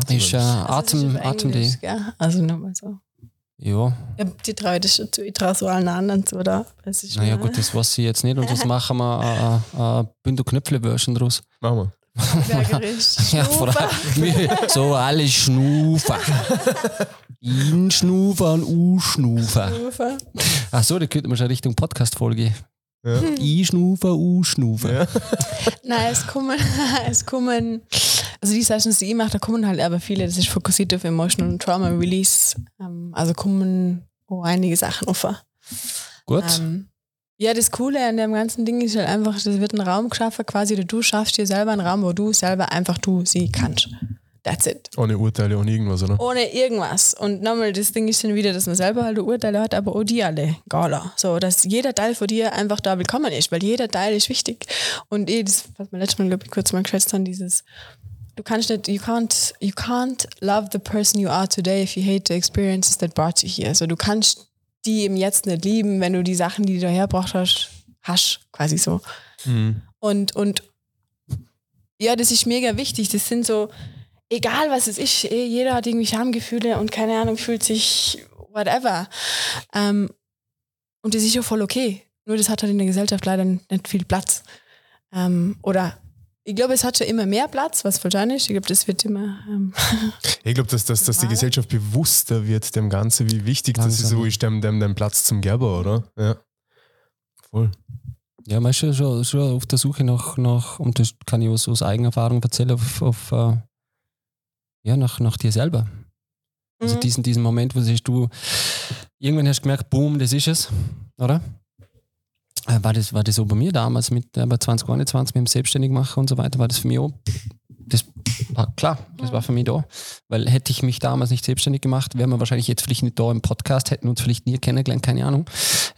Ist äh, Also Atem, das ist auf Atem Englisch? Also nochmal so. Ja, Ja, die traue das schon zu, ich traue so allen anderen zu, oder? Das ist naja gut, das weiß ich jetzt nicht und sonst machen wir äh, äh, äh, Bündel-Knöpfle-Version draus. Machen wir. Ja, vor allem, so alle Schnufer. In-Schnufer und U-Schnufer. Ufer. Ach so, da könnte man schon Richtung Podcast-Folge. Ja. I-Schnufer, U-Schnufer. Ja. Nein, es kommen, es kommen, also die Sessions, die ich mache, da kommen halt aber viele, das ist fokussiert auf Emotional und Trauma Release. Ähm, also kommen auch einige Sachen offen. Gut. Ähm, ja, das Coole an dem ganzen Ding ist halt einfach, das wird ein Raum geschaffen, quasi, oder du schaffst dir selber einen Raum, wo du selber einfach du sie kannst. That's it. Ohne Urteile, ohne irgendwas, oder? Ohne irgendwas. Und nochmal, das Ding ist dann wieder, dass man selber halt Urteile hat, aber auch die alle, Gala. So, dass jeder Teil von dir einfach da willkommen ist, weil jeder Teil ist wichtig. Und eh, das, was wir letztes Mal, glaube ich, kurz mal geschätzt haben, dieses, du kannst nicht, you can't, you can't love the person you are today if you hate the experiences that brought you here. Also du kannst die im Jetzt nicht lieben, wenn du die Sachen, die du hergebracht hast, hast, quasi so. Mhm. Und, und ja, das ist mega wichtig. Das sind so, egal was es ist, eh, jeder hat irgendwie Schamgefühle und keine Ahnung, fühlt sich whatever. Ähm, und das ist ja voll okay. Nur das hat halt in der Gesellschaft leider nicht viel Platz. Ähm, oder ich glaube, es hat schon immer mehr Platz, was wahrscheinlich ist. Ich glaube, das wird immer. Ähm, Ich glaube, dass, dass, dass die. Gesellschaft bewusster wird dem Ganzen, wie wichtig das Langsam. so ist, dem, dem, dem Platz zum Gerber, oder? Ja. Voll. Ja, man ist schon, schon, schon auf der Suche nach, nach und das kann ich aus, aus eigener Erfahrung erzählen, auf, auf äh, ja, nach, nach dir selber. Also Mhm. diesen, diesen Moment, wo siehst du, irgendwann hast du gemerkt, boom, das ist es, oder? Äh, War das, war das so bei mir damals mit äh, bei 2021 mit dem Selbstständigmachen und so weiter, war das für mich auch, das war klar, das war für mich da. Weil hätte ich mich damals nicht selbstständig gemacht, wären wir wahrscheinlich jetzt vielleicht nicht da im Podcast, hätten uns vielleicht nie kennengelernt, keine Ahnung.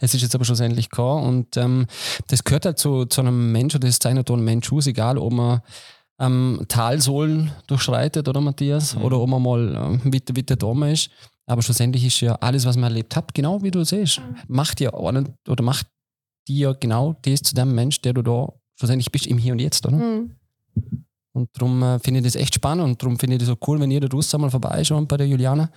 Es ist jetzt aber schlussendlich klar und ähm, das gehört halt zu, zu einem Mensch oder das zeichnet auch ein Mensch aus, egal ob man ähm, Talsohlen durchschreitet, oder Matthias, Mhm. oder ob man mal ähm, wieder, wieder da ist. Aber schlussendlich ist ja alles, was man erlebt hat, genau wie du siehst, macht dir oder macht dir genau das zu dem Mensch, der du da schlussendlich bist, im Hier und Jetzt, oder? Mhm. Und darum äh, finde ich das echt spannend und darum finde ich das so cool, wenn ihr da draußen mal vorbeischaut bei der Juliana.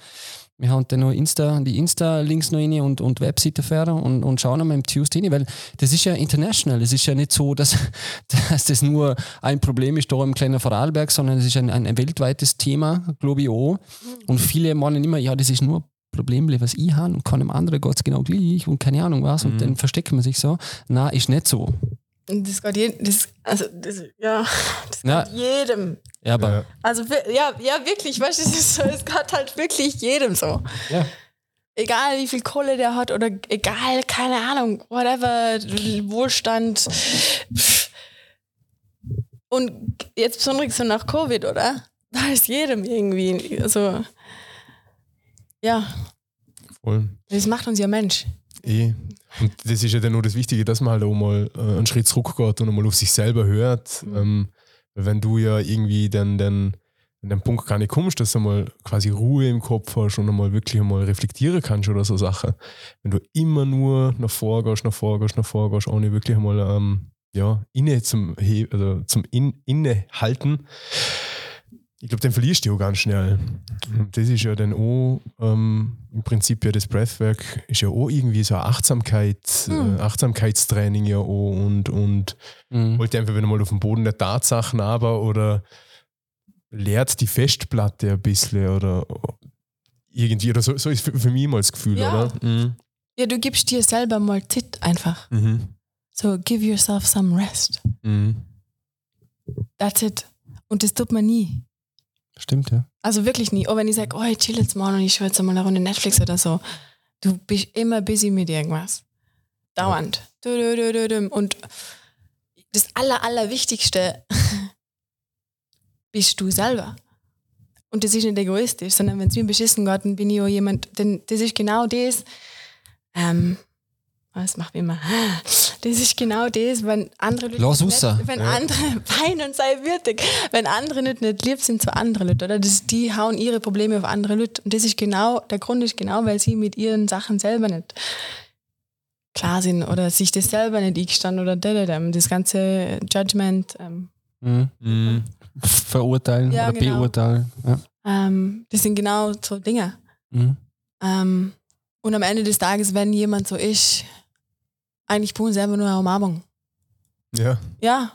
Wir haben dann noch Insta, die Insta-Links noch rein und, und Webseite fertig und, und schauen mal im Tuesday rein, weil das ist ja international. Es ist ja nicht so, dass, dass das nur ein Problem ist da im kleinen Vorarlberg, sondern es ist ein, ein weltweites Thema, glaube ich auch. Und viele meinen immer, ja, das ist nur ein Problem, was ich habe und keinem anderen geht es genau gleich und keine Ahnung was. Und Mhm. dann versteckt man sich so. Na, ist nicht so. Das geht jedem, das, also, das, ja, das Ja. jedem. Ja, aber Ja. Also, ja, ja, wirklich, weißt du, es ist so, es geht halt wirklich jedem so. Ja. Egal wie viel Kohle der hat oder egal, keine Ahnung, whatever, Wohlstand. Und jetzt besonders so nach Covid, oder? Da ist jedem irgendwie, also, ja, Voll. das macht uns ja Mensch. Eh. Und das ist ja dann nur das Wichtige, dass man halt auch mal äh, einen Schritt zurückgeht und mal auf sich selber hört. Ähm, weil wenn du ja irgendwie dann, dann an den Punkt gar nicht kommst, dass du mal quasi Ruhe im Kopf hast und einmal wirklich einmal reflektieren kannst oder so Sachen. Wenn du immer nur nach vorgehst, nach vorgehst, nach vorgehst, ohne wirklich einmal ähm, ja, inne zum, He also zum in Innehalten, ich glaube, den verlierst du auch ganz schnell. Und das ist ja dann auch ähm, im Prinzip ja das Breathwork ist ja auch irgendwie so eine Achtsamkeit, Hm. äh, Achtsamkeitstraining ja auch und, und Mhm. wollte einfach wieder mal auf dem Boden der Tatsachen aber oder leert die Festplatte ein bisschen oder irgendwie, oder so, so ist für, für mich mal das Gefühl, Ja. oder? Mhm. Ja, du gibst dir selber mal Zeit einfach. Mhm. So, give yourself some rest. Mhm. That's it. Und das tut man nie. Stimmt, ja. Also wirklich nie. Oh, wenn ich sage, oh, ich chill jetzt mal und ich schaue jetzt mal eine Runde Netflix oder so. Du bist immer busy mit irgendwas. Dauernd. Und das Aller, Allerwichtigste bist du selber. Und das ist nicht egoistisch, sondern wenn es mir beschissen geht, dann bin ich auch jemand, denn das ist genau das, ähm, das macht mich immer, das ist genau das, wenn andere Leute, nicht, wenn Ja. andere weinen, sei würdig, wenn andere nicht, nicht lieb sind zu anderen Leuten, oder? Das, die hauen ihre Probleme auf andere Leute. Und das ist genau, der Grund ist genau, weil sie mit ihren Sachen selber nicht klar sind oder sich das selber nicht eingestanden oder da, da, da. das ganze Judgment, ähm, Mhm. Mhm. Verurteilen Ja, oder genau. beurteilen. Ja. ähm, das sind genau so Dinge. Mhm. Ähm, und am Ende des Tages, wenn jemand so ist, eigentlich brauchen sie einfach nur eine Umarmung. Ja. Ja,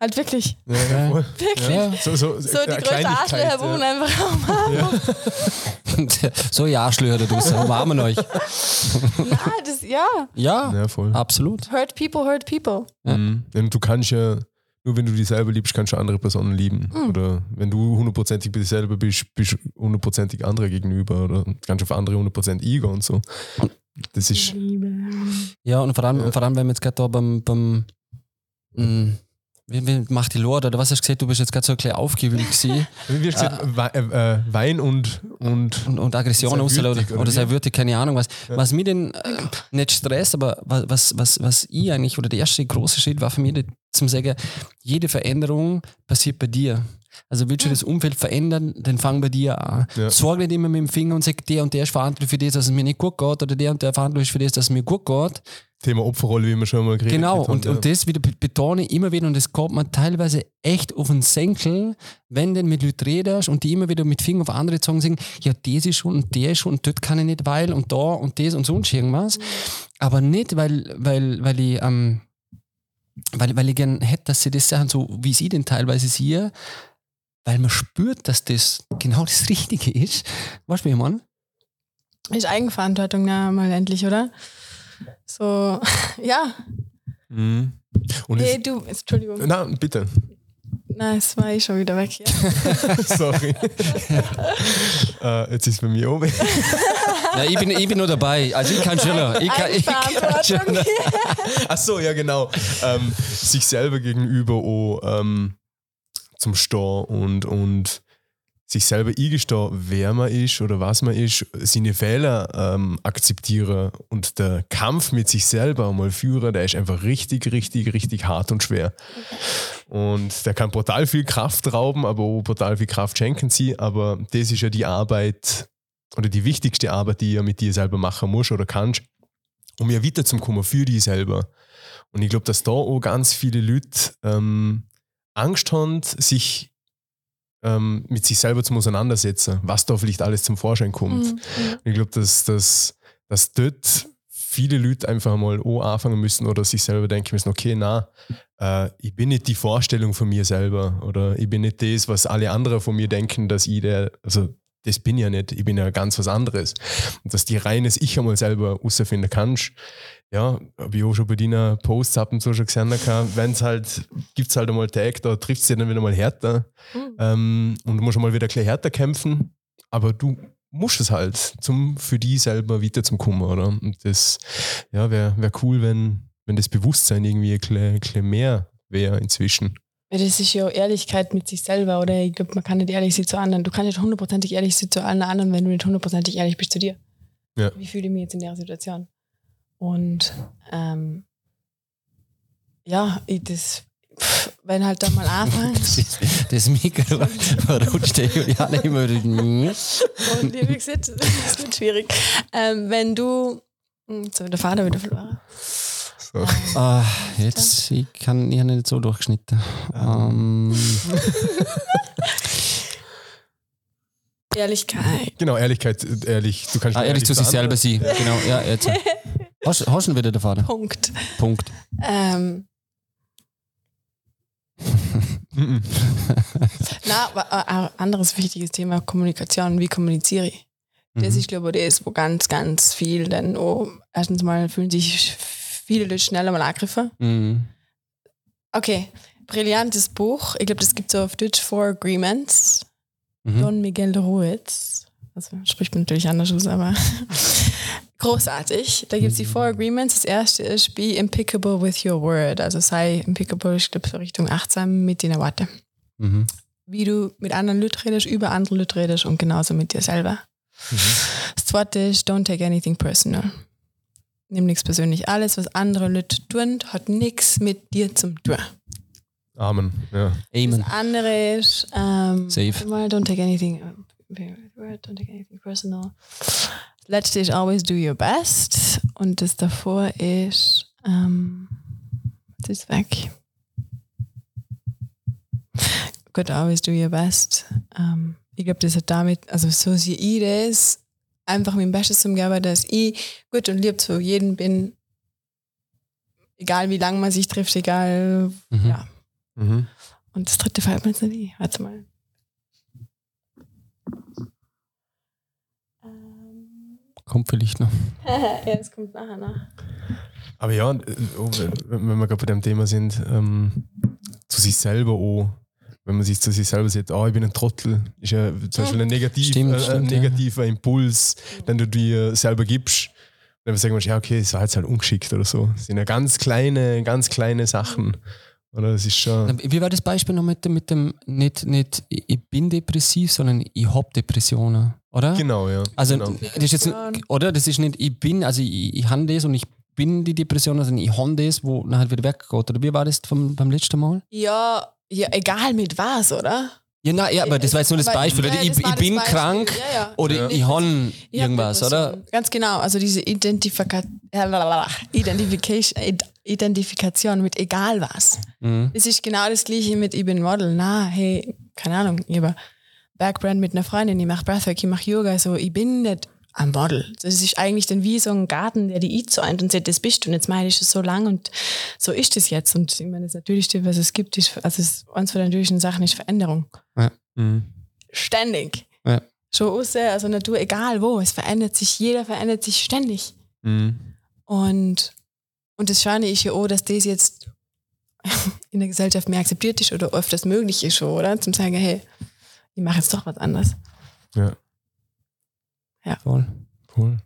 halt wirklich. Ja, ja, voll. Wirklich. Ja. So, so, So die äh, größte Arschlöcher brauchen ja. einfach eine Umarmung. so, ja, Arschlöcher da draußen, umarmen euch. Ja, das, ja. Ja, ja, voll. absolut. Hurt people, hurt people. Ja. Mhm. Und du kannst ja, nur wenn du dich selber liebst, kannst du andere Personen lieben. Mhm. Oder wenn du hundertprozentig bei dir selber bist, bist du hundertprozentig andere gegenüber. Oder kannst auf andere hundertprozentig eingehen und so. Das ist. Liebe. Ja, und vor allem, Ja. und vor allem wenn wir jetzt gerade da beim, beim mh, wie, wie macht die Lord oder was hast du gesagt, du bist jetzt gerade so ein bisschen aufgewühlt gewesen Wie hast du gesagt, äh, äh, Wein und. und und, und Aggression auslösen oder, oder sei würdig, keine Ahnung was. Ja. Was mir denn äh, nicht Stress, aber wa- was, was, was ich eigentlich, oder der erste große Schritt war für mich zum sagen, jede Veränderung passiert bei dir. Also willst du das Umfeld verändern, dann fang bei dir an. Ja. Sorg nicht immer mit dem Finger und sag, der und der ist verantwortlich für das, dass es mir nicht gut geht, oder der und der verantwortlich ist für das, dass es mir gut geht. Thema Opferrolle, wie wir schon mal geredet Genau, haben. und, und das wieder be- betone ich immer wieder und das geht mir teilweise echt auf den Senkel, wenn du mit Leuten redest und die immer wieder mit Finger auf andere sagen, sagen, ja, das ist schon und der ist schon und dort kann ich nicht, weil und da und das und sonst irgendwas. Aber nicht, weil, weil, weil ich, ähm, weil, weil ich gern hätte, dass sie das Sachen so, wie sie den teilweise sehe, weil man spürt, dass das genau das Richtige ist. Weißt du, wie ich meine? Ist Eigenverantwortung ja mal endlich, oder? So, ja. Mhm. Und Hey, du, Entschuldigung. na, bitte. Nein, es war eh schon wieder weg. Ja. Sorry. äh, jetzt ist es bei mir oben. Ja, ich, bin, ich bin nur dabei. Also ich kann schneller. Ich kann, ich kann schneller. Ach so, ja genau. Ähm, sich selber gegenüber auch ähm, zum Stehen und, und sich selber eingestehen, wer man ist oder was man ist, seine Fehler ähm, akzeptieren und der Kampf mit sich selber mal führen, der ist einfach richtig, richtig, richtig hart und schwer. Und der kann brutal viel Kraft rauben, aber auch brutal viel Kraft schenken sie. Aber das ist ja die Arbeit oder die wichtigste Arbeit, die ihr mit dir selber machen musst oder kannst, um ja weiterzukommen für dich selber. Und ich glaube, dass da auch ganz viele Leute ähm, Angst haben, sich ähm, mit sich selber zu auseinandersetzen, was da vielleicht alles zum Vorschein kommt. Mhm. Ich glaube, dass, dass, dass dort viele Leute einfach mal anfangen müssen oder sich selber denken müssen, okay, na, äh, ich bin nicht die Vorstellung von mir selber oder ich bin nicht das, was alle anderen von mir denken, dass ich der, also das bin ich ja nicht, ich bin ja ganz was anderes. Und dass die reines Ich einmal selber herausfinden kannst, ja, habe ich auch schon bei deinen Posts ab und zu schon gesehen, wenn es halt, gibt es halt einmal Tag, da trifft es dich dann wieder mal härter Mhm. ähm, und du musst mal wieder ein bisschen härter kämpfen, aber du musst es halt, zum für die selber wieder zum Kommen, oder? Und das ja, wäre wär cool, wenn, wenn das Bewusstsein irgendwie ein bisschen, ein bisschen mehr wäre inzwischen. Das ist ja Ehrlichkeit mit sich selber, oder? Ich glaube, man kann nicht ehrlich sein zu anderen. Du kannst nicht hundertprozentig ehrlich sein zu allen anderen, wenn du nicht hundertprozentig ehrlich bist zu dir. Ja. Wie fühle ich mich jetzt in der Situation? Und ähm, ja, ich das, pff, wenn halt da mal anfängt. Das, das Mikro verrutscht der Juliane immer. Und wie gesagt, das wird schwierig. Ähm, wenn du. Hm, Jetzt habe ich den Vater wieder verloren. So. Ah, jetzt, ich kann ich hab nicht so durchgeschnitten. Ähm, Ehrlichkeit. Genau, Ehrlichkeit, ehrlich, du kannst ah, ehrlich zu sich selber sein. sein. Genau, ja, jetzt. Hast, hast du ihn wieder, der Vater? Punkt. Punkt. Ähm, na, aber ein anderes wichtiges Thema, Kommunikation. Wie kommuniziere ich? Das Mhm. ist, glaube ich, das, wo ganz, ganz viel, denn oh, erstens mal fühlen sich viele Leute schneller mal angegriffen. Mhm. Okay, brillantes Buch. Ich glaube, das gibt es auf Deutsch Four Agreements. Mhm. Don Miguel Ruiz. Also spricht man natürlich anders aus, aber großartig. Da gibt es die Four Agreements. Das erste ist Be impeccable with your word. Also sei impeccable, ich glaube, so Richtung achtsam mit deinen Worten. Mhm. Wie du mit anderen Leuten redest, über andere Leute redest und genauso mit dir selber. Das zweite ist Don't take anything personal. Nimm nichts persönlich. Alles, was andere Leute tun, hat nichts mit dir zu tun. Amen. Ja. Amen. Das andere ist, ähm, Safe. mal, don't take anything, don't take anything personal. Das letzte ist always do your best. Und das davor ist, ähm, das ist weg. Good, always do your best. Ähm, ich glaube, das hat damit, also so sehe ich das, einfach mein Bestes zum geben, dass ich gut und lieb zu jedem bin, egal wie lange man sich trifft, egal, Mhm. ja. Mhm. Und das dritte fällt mir jetzt nicht ein. Warte mal. Ähm. Kommt vielleicht noch. ja, das kommt nachher nach. Aber ja, äh, oh, wenn wenn wir gerade bei dem Thema sind, ähm, zu sich selber auch, wenn man sich zu sich selber sagt, oh, ich bin ein Trottel, ist ja zum Beispiel ein, negativ, Stimmt, äh, ein stimmt, ja. negativer Impuls, den du dir selber gibst. Dann sagen wir, ja, okay, das war jetzt halt ungeschickt oder so. Das sind ja ganz kleine, ganz kleine Sachen. Oder das ist schon. Wie war das Beispiel noch mit dem, mit dem nicht, nicht ich bin depressiv, sondern ich hab Depressionen, oder? Genau, ja. Also, genau. das ist jetzt, oder? Das ist nicht, ich bin, also ich, ich habe das und ich bin die Depression, sondern ich habe das, wo dann halt wieder weggeht. Oder wie war das vom, beim letzten Mal? Ja, ja, egal mit was, oder? Ja, na, ja, aber das war jetzt nur das Aber- Beispiel. ja, oder? das ich das bin Beispiel. krank Ja, ja. oder Ja. ich hab irgendwas, oder? Ganz genau, also diese Identifika Identification, Identifikation mit egal was. Mhm. Es ist genau das gleiche mit ich bin Model. Na, hey, keine Ahnung, ich habe Backbrand mit einer Freundin, ich mache Breathwork, ich mache Yoga, so ich bin nicht ein Model. Das ist eigentlich dann wie so ein Garten, der die einzäunt und sagt, das bist du und jetzt meine ich es so lang und so ist es jetzt. Und ich meine, das Natürlichste, was es gibt, ist, also es, eins von den natürlichen Sachen ist Veränderung. Mhm. Ständig. Ja. Schon aus, also Natur, egal wo, es verändert sich, jeder verändert sich ständig. Mhm. Und, und das Schöne ist ja auch, dass das jetzt in der Gesellschaft mehr akzeptiert ist oder öfters möglich ist, schon, oder? Zum sagen, hey, ich mache jetzt doch was anderes. Ja, Voll. cool.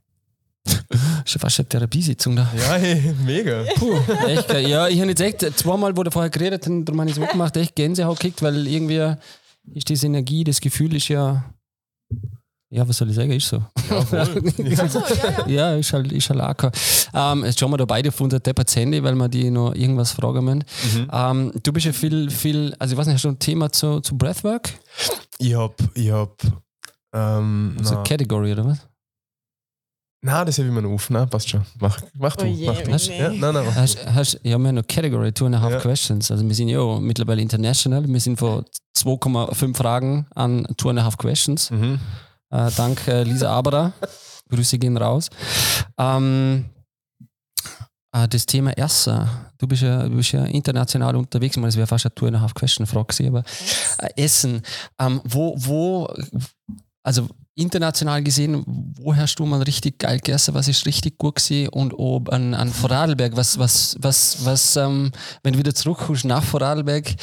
Schon fast eine Therapiesitzung da. Ja, hey, mega. Puh, echt geil. Ja, ich habe jetzt echt zweimal, wo wir vorher geredet haben, darum habe ich es auch gemacht, echt Gänsehaut gekriegt, weil irgendwie ist diese Energie, das Gefühl ist ja, ja, was soll ich sagen, ist so. Ja. Ja. So, ja, ja. Ja, ist halt, ist halt auch ähm, Jetzt schauen wir da beide auf unser Deppert Handy, weil wir die noch irgendwas fragen müssen. Mhm. Ähm, du bist ja viel, viel, also ich weiß nicht, hast du ein Thema zu, zu Breathwork? Ich hab, ich hab, ähm, Also na, Category oder was? na, das habe ich mir noch auf, na, passt schon. Mach, mach du, Oh je, mach du. nee. Ja, nein, nein, mach Hast, hast, ja, wir haben noch Category, two and a half Ja. questions. Also wir sind ja mittlerweile international. Wir sind von 2,5 Fragen an two and a half questions. Mhm. Äh, dank äh, Lisa Aberer. Grüße gehen raus. Ähm, äh, das Thema Essen. Du bist ja, du bist ja international unterwegs. Ich meine, Das wäre fast eine two and a half question Frage aber äh, Essen. Ähm, wo, wo, also international gesehen, wo hast du mal richtig geil gegessen? Was ist richtig gut gewesen? Und ob an, an Vorarlberg, was, was, was, was, ähm, wenn du wieder zurückkommst nach Vorarlberg,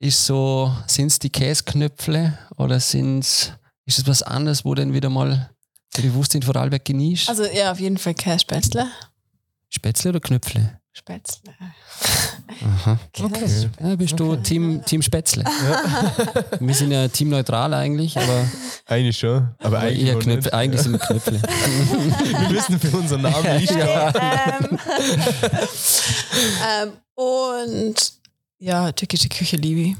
ist so, sind es die Käsknöpfle oder sind's, ist es was anderes, wo dann wieder mal bewusst in Vorarlberg genießt? Also ja, auf jeden Fall kein Spätzle. Spätzle oder Knöpfle? Spätzle. Aha. Okay. Ja, bist du Team, Team Spätzle? Wir sind ja teamneutral eigentlich, aber, Eigentlich schon, aber aber eigentlich, eher Knöpfe, nicht. eigentlich sind wir Knöpfle. Wir müssen für unseren Namen nicht ähm, ähm, und ja, türkische Küche liebe ich.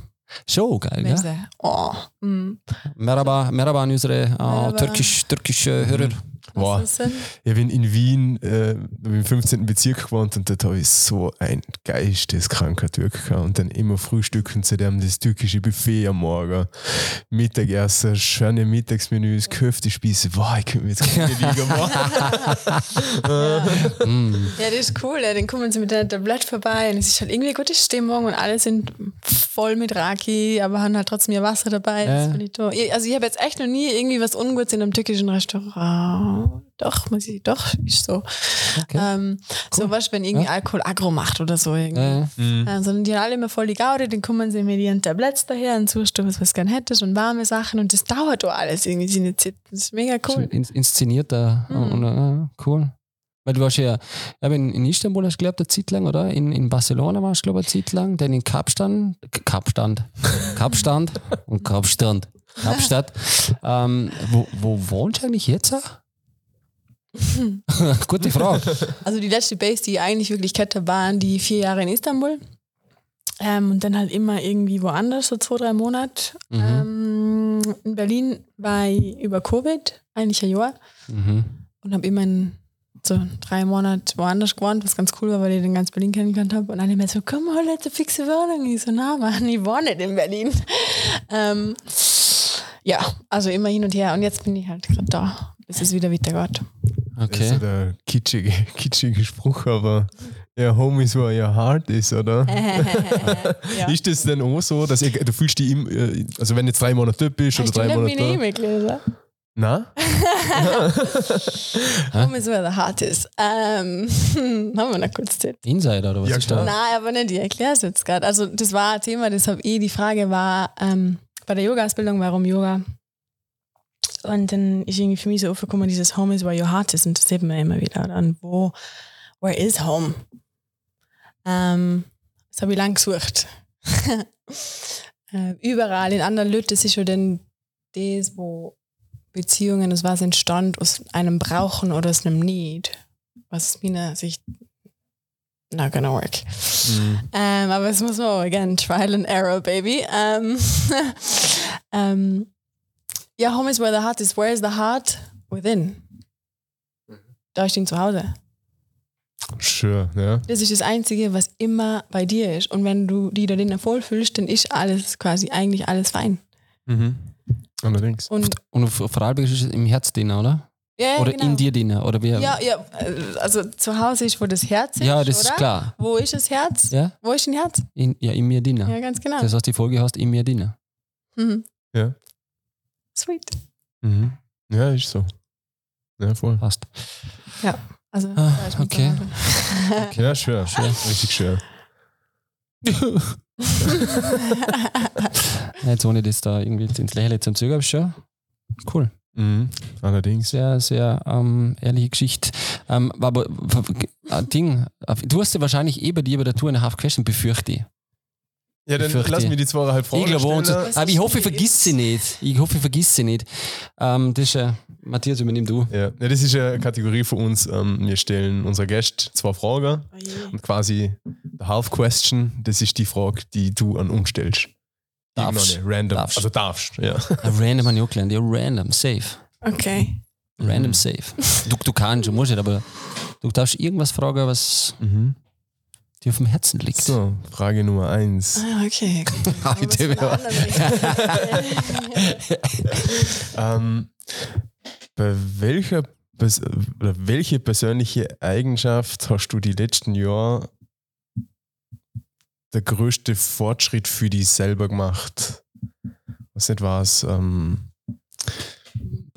Schon geil, ja? Meze. Oh. Mm. Merhaba, merhaba an unsere äh, Merhaba. türkisch, türkische Hörer. Boah. Was ist denn? Ich bin in Wien äh, im 15. Bezirk gewohnt und dort habe ich so ein geisteskranker Türk gehabt. Und dann immer frühstücken zu dem das türkische Buffet am Morgen. Mittagessen, schöne Mittagsmenüs, Köftespieße. Boah, ich könnte mir jetzt keine Liga machen. Mm. Ja, das ist cool. Ja. Dann kommen sie mit einem Tablett vorbei und es ist halt irgendwie gute Stimmung und alle sind voll mit Raki, aber haben halt trotzdem ihr Wasser dabei. Das Ja. Also ich habe jetzt echt noch nie irgendwie was Ungutes in einem türkischen Restaurant. Doch, muss ich, doch, ist so. Okay. Ähm, So was, wenn irgendwie Ja. Alkohol aggro macht oder so. Irgendwie. Ja, Mhm. Äh, sondern die haben alle immer voll die Gaude, dann kommen sie mit ihren Tabletts daher und suchst du was, was du gern hättest und warme Sachen und das dauert doch alles irgendwie. sie nicht. Das ist mega cool. ins- inszenierter. Mhm. Und, äh, cool. Weil du warst ja, ja in, in Istanbul hast du glaube eine Zeit lang, oder? In, in Barcelona warst du glaube eine Zeit lang, dann in Kapstadt, Kapstadt, Kapstadt und Kapstadt, Kapstadt. ähm, wo, wo wohnst du eigentlich jetzt? Gute Frage. Also die letzte Base, die ich eigentlich wirklich kette, waren die vier Jahre in Istanbul. Ähm, und dann halt immer irgendwie woanders, so zwei, drei Monate. Mhm. Ähm, in Berlin war ich über Covid, eigentlich ein Jahr. Mhm. Und habe immer in so drei Monate woanders gewohnt, was ganz cool war, weil ich den ganz Berlin kennengelernt habe. Und alle mir so, komm, hol jetzt eine fixe Wohnung. Ich so, na, Mann, ich wohne nicht in Berlin. ähm, ja, also immer hin und her. Und jetzt bin ich halt gerade da, bis es wieder weitergeht. Das ist Okay. so der kitschige, kitschige Spruch, aber ja, Home is where your heart is, oder? ja. Ist das denn auch so, dass ihr, du fühlst dich, im, äh, also wenn du jetzt drei Monate bist oder drei nicht Monate meine da? E-Mail gelesen? Na? Home is where the heart is. Ähm, haben wir noch kurz Zeit. Insider oder was Ja, ist klar. da? Nein, aber nicht, ich erkläre es jetzt gerade. Also das war ein Thema, das habe ich, die Frage war ähm, bei der Yoga-Ausbildung, warum Yoga? Und dann ist irgendwie für mich so aufgekommen, dieses Home is where your heart is und das sieht man immer wieder. Und wo, where is home? Ähm, das habe ich lang gesucht. äh, überall in anderen Leuten, das ist schon dann das, wo Beziehungen, das was entstand aus einem Brauchen oder aus einem Need, was meiner Sicht not gonna work. Mhm. Ähm, aber es muss man, again, Trial and Error, Baby. Ähm, Ähm, ja, home is where the heart is. Where is the heart? Within. Da ist dein Zuhause. Schön, ja. Das ist das Einzige, was immer bei dir ist. Und wenn du dich da drinnen vollfühlst, dann ist alles quasi eigentlich alles fein. Mhm. Allerdings. Und Und Vorarlberg ist es im Herz drin, oder? ja, Oder genau. in dir drin, oder wie? Ja, ja, äh, also zu Hause ist, wo das Herz ist. Ja, das oder? ist klar. Wo ist das Herz? Ja, Wo ist dein Herz? in, ja in mir drin. Ja, ganz genau. Das heißt, die Folge heißt in mir drin. Mhm. Ja. Sweet. Mhm. Ja, ist so. Ja, voll. Passt. Also, Ah, okay. Zuhause. Ja, schön. schön. Richtig schön. Jetzt ohne das da irgendwie ins Lächeln zu zögern, aber schon cool. Mhm. Allerdings. Sehr, sehr ähm, ehrliche Geschichte. Ähm, aber ein Ding, du hast ja wahrscheinlich eh bei dir bei der Tour eine Half Question, befürchte ich. Ja, dann lass mir die zweieinhalb Fragen Ich stellen. Das aber ist ich hoffe, ich vergiss sie nicht. Ich hoffe, ich vergiss sie nicht. Ähm, das ist ja, Matthias, übernimm du. Ja. ja, das ist eine Kategorie von uns. Ähm, wir stellen unserer Gäste zwei Fragen Oh und quasi the Half Question, das ist die Frage, die du an uns stellst. Darfst. Random. Darfst. Also darfst, ja. Ein random habe ich auch gelernt. Ja, random, safe. Okay. Random safe. Du, du kannst, du musst nicht, aber du darfst irgendwas fragen, was Mhm. Dir auf dem Herzen liegt. So, Frage Nummer eins. Ah, okay. Heute, Richtung. Ähm, bei welcher oder welche persönliche Eigenschaft hast du die letzten Jahre der größte Fortschritt für dich selber gemacht? Was nicht was? Ähm,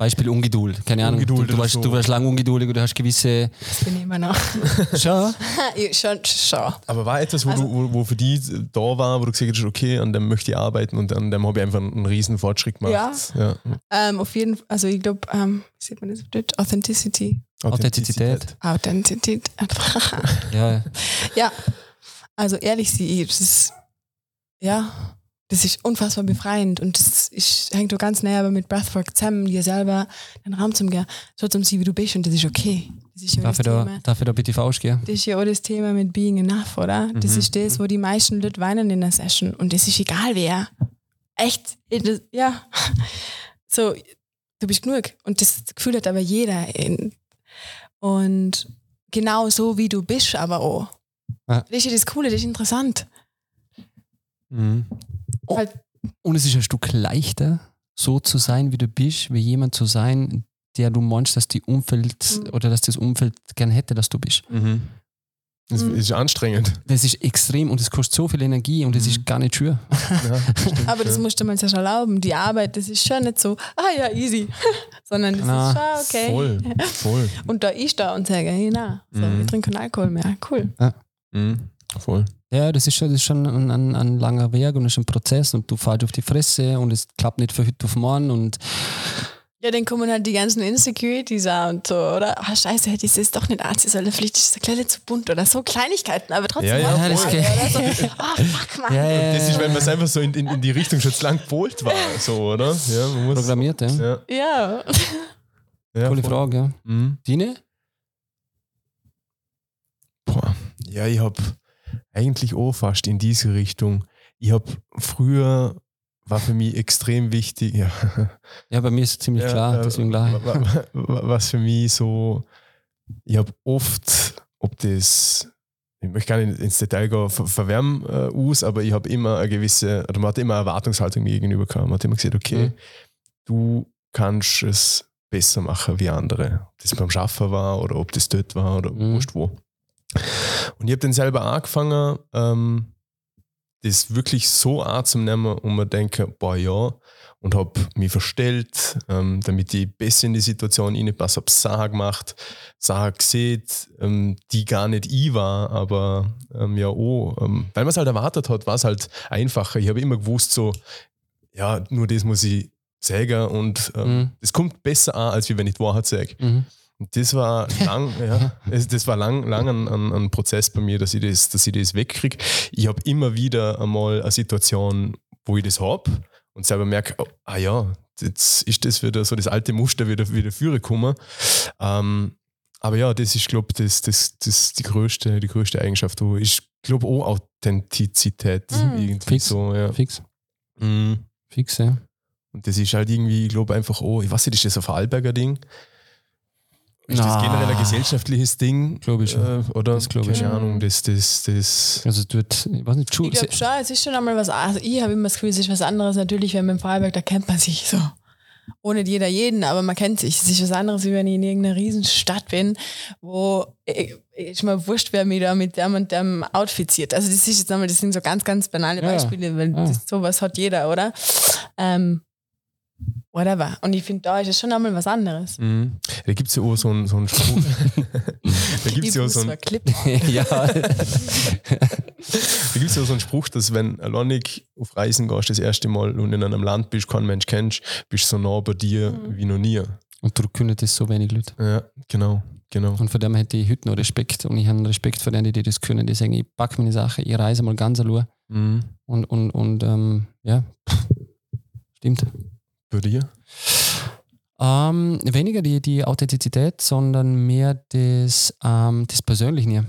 Beispiel Ungeduld. Keine Ahnung. Ungeduld du, du, warst, so. du warst lang ungeduldig oder hast gewisse. Das bin ich immer noch. Schau. Ja, schon, schon. aber war etwas, wo, Also- du, wo, wo für dich da war, wo du gesagt hast, okay, an dem möchte ich arbeiten und an dem habe ich einfach einen riesen Fortschritt gemacht? Ja. ja. Ähm, auf jeden Fall, also ich glaube, ähm, wie sieht man das auf Deutsch? Authenticity. Authentizität. Authentizität. Ja, ja, also ehrlich, sie, das ist, ja, das ist unfassbar befreiend und das ist, hängt doch ganz näher mit Breathwork zusammen, dir selber den Raum zu geben, so zum sie, wie du bist und das ist okay. Das ist ja darf, das ich da, Thema. darf ich da bitte Faust gehen? Das ist ja auch das Thema mit Being Enough, oder? Das Mhm. ist das, wo die meisten Leute weinen in der Session und das ist egal wer. Echt, das, ja. So, du bist genug und das Gefühl hat aber jeder. Und genau so, wie du bist, aber auch. Ja. Das ist ja das Coole, das ist interessant. Mhm. Oh. Halt, Und es ist ein Stück leichter, so zu sein, wie du bist, wie jemand zu sein, der du meinst, dass die Umfeld Mhm. oder dass das Umfeld gern hätte, dass du bist. Mhm. Das Mhm. ist anstrengend. Das ist extrem und es kostet so viel Energie und es Mhm. ist gar nicht schön. Ja, das stimmt, aber das ja. musst du mal zuerst erlauben. Die Arbeit, das ist schon nicht so, ah ja, easy. Sondern das Na, ist schon okay. Voll, voll. Und da ist da und sage, hey, na, so, Mhm. wir trinken keinen Alkohol mehr. Cool. Mhm. Voll. Ja, das ist schon, das ist schon ein, ein, ein langer Weg und es ist ein Prozess und du fällst auf die Fresse und es klappt nicht von heute auf morgen und Ja, dann kommen halt die ganzen Insecurities auch und so, oder? Ah, scheiße, hätte ich es doch nicht anziehen sollen. Vielleicht ist ein bisschen zu bunt oder so Kleinigkeiten, aber trotzdem. Ja, ja, auch das geht. So, ah, fuck, man. ja, ja, Das ist, wenn man es einfach so in, in, in die Richtung schon zu lang gepolt war, so, oder? Ja, man muss. programmiert, ja. Ja, Ja. ja, Coole voll. Frage, ja. Mhm. Dine? Boah. Ja, ich habe eigentlich auch fast in diese Richtung. Ich habe früher, war für mich extrem wichtig, ja, Ja, bei mir ist es ziemlich klar, äh, deswegen klar. wa- wa- wa- Was für mich so, ich habe oft, ob das, ich möchte gar nicht ins Detail gehen, ver verwärmen äh, aus, aber ich habe immer eine gewisse, oder man hat immer eine Erwartungshaltung mir gegenüber gehabt. Man hat immer gesagt, okay, Mhm. du kannst es besser machen wie andere. Ob das beim Schaffen war oder ob das dort war oder Mhm. wurscht wo. Und ich habe dann selber angefangen, ähm, das wirklich so anzunehmen und mir denke, boah ja, und habe mich verstellt, ähm, damit ich besser in die Situation reinpasse, habe Sachen gemacht, Sachen gesehen, ähm, die gar nicht ich war, aber ähm, ja, oh, ähm, weil man es halt erwartet hat, war es halt einfacher. Ich habe immer gewusst, so, ja, nur das muss ich sagen und ähm, Mhm. es kommt besser an, als wenn ich die Wahrheit sage. Mhm. Das war lang, ja, das war lang, lang ein, ein, ein Prozess bei mir, dass ich das, dass ich das wegkriege. Ich habe immer wieder einmal eine Situation, wo ich das habe und selber merke, oh, ah ja, jetzt ist das wieder so das alte Muster wieder, wieder führen gekommen. Ähm, aber ja, das ist, glaube ich, das, das, das die, größte, die größte Eigenschaft. wo Ich glaube auch Authentizität Mhm. irgendwie Fix. so, ja. Fix. Mhm. Fix, ja. Und das ist halt irgendwie, ich glaube einfach, oh, ich weiß nicht, ist das ein Vorarlberger Ding? Ist das Na. generell ein gesellschaftliches Ding? Glaube ich. Äh, oder? Das glaub ich Keine. Ahnung, das, das, das. Also es wird, ich weiß nicht, Ich glaube schon, es ist schon einmal was, also ich habe immer das Gefühl, es ist was anderes. Natürlich, wenn man im Freiberg, da kennt man sich so. Ohne jeder jeden, aber man kennt sich. Es ist was anderes, wie wenn ich in irgendeiner Riesenstadt bin, wo ich, ich mal wurscht, wer mich da mit dem und dem Outfit sieht. Also das ist jetzt einmal, das sind so ganz, ganz banale Ja, Beispiele, weil ja. das, sowas hat jeder, oder? Ähm, whatever. Und ich finde, da ist es schon einmal was anderes. Mhm. Da gibt es ja auch so einen, so einen Spruch. da gibt es ja auch so einen, Clip. ja, Da gibt es ja so einen Spruch, dass wenn alleinig auf Reisen gehst, das erste Mal und in einem Land bist, keinen Mensch kennst, bist du so nah bei dir Mhm. wie noch nie. und darum können das so wenig Leute. Ja, genau, genau. Und von dem hätte ich heute noch Respekt und ich habe Respekt vor denen, die das können. Die sagen, ich packe meine Sache, ich reise mal ganz allein Mhm. und, und, und ähm, ja, stimmt. Bei dir? Ähm, weniger die, die Authentizität, sondern mehr das, ähm, das Persönliche.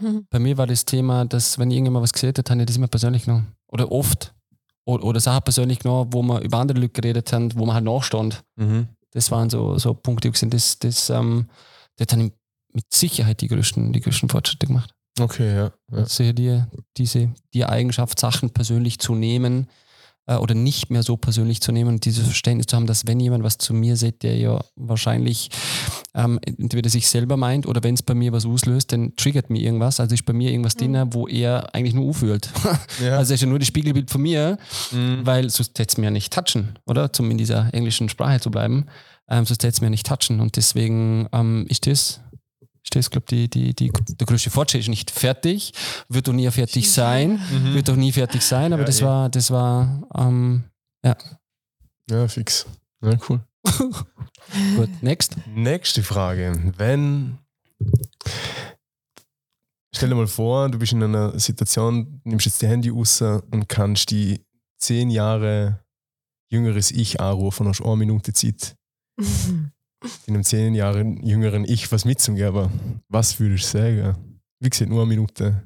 Mhm. Bei mir war das Thema, dass wenn ich irgendjemand was gesehen hat, habe ich das immer persönlich genommen. Oder oft. Oder, oder Sachen persönlich genommen, wo wir über andere Leute geredet haben, wo man halt nachstand. Mhm. Das waren so, so Punkte, die ich gesehen habe. das, das, ähm, das hat mit Sicherheit die größten, die größten Fortschritte gemacht. Okay, ja. ja. Also die, diese, die Eigenschaft, Sachen persönlich zu nehmen äh, oder nicht mehr so persönlich zu nehmen und dieses Verständnis zu haben, dass wenn jemand was zu mir sagt, der ja wahrscheinlich ähm, entweder sich selber meint oder wenn es bei mir was auslöst, dann triggert mir irgendwas. Also ist bei mir irgendwas drin, wo er eigentlich nur fühlt. ja. Also ist ja nur das Spiegelbild von mir, Mhm. weil sonst hätte es mir ja nicht touchen, oder? Um in dieser englischen Sprache zu bleiben. Ähm, sonst hätte es mir nicht touchen. Und deswegen ähm, ist das, ist das glaube die, die, die, der größte Fortschritt. Ist nicht fertig, wird doch nie fertig sein, Mhm. wird doch nie fertig sein, aber Ja, das eh. war, das war ähm, Ja, fix. Ja, cool. gut. Next. Nächste Frage. Wenn. Stell dir mal vor, du bist in einer Situation, nimmst jetzt dein Handy raus und kannst die zehn Jahre jüngeres Ich anrufen, hast eine Minute Zeit, einem zehn Jahre jüngeren Ich was mitzugeben. Was würdest du sagen? Wie gesagt, nur eine Minute.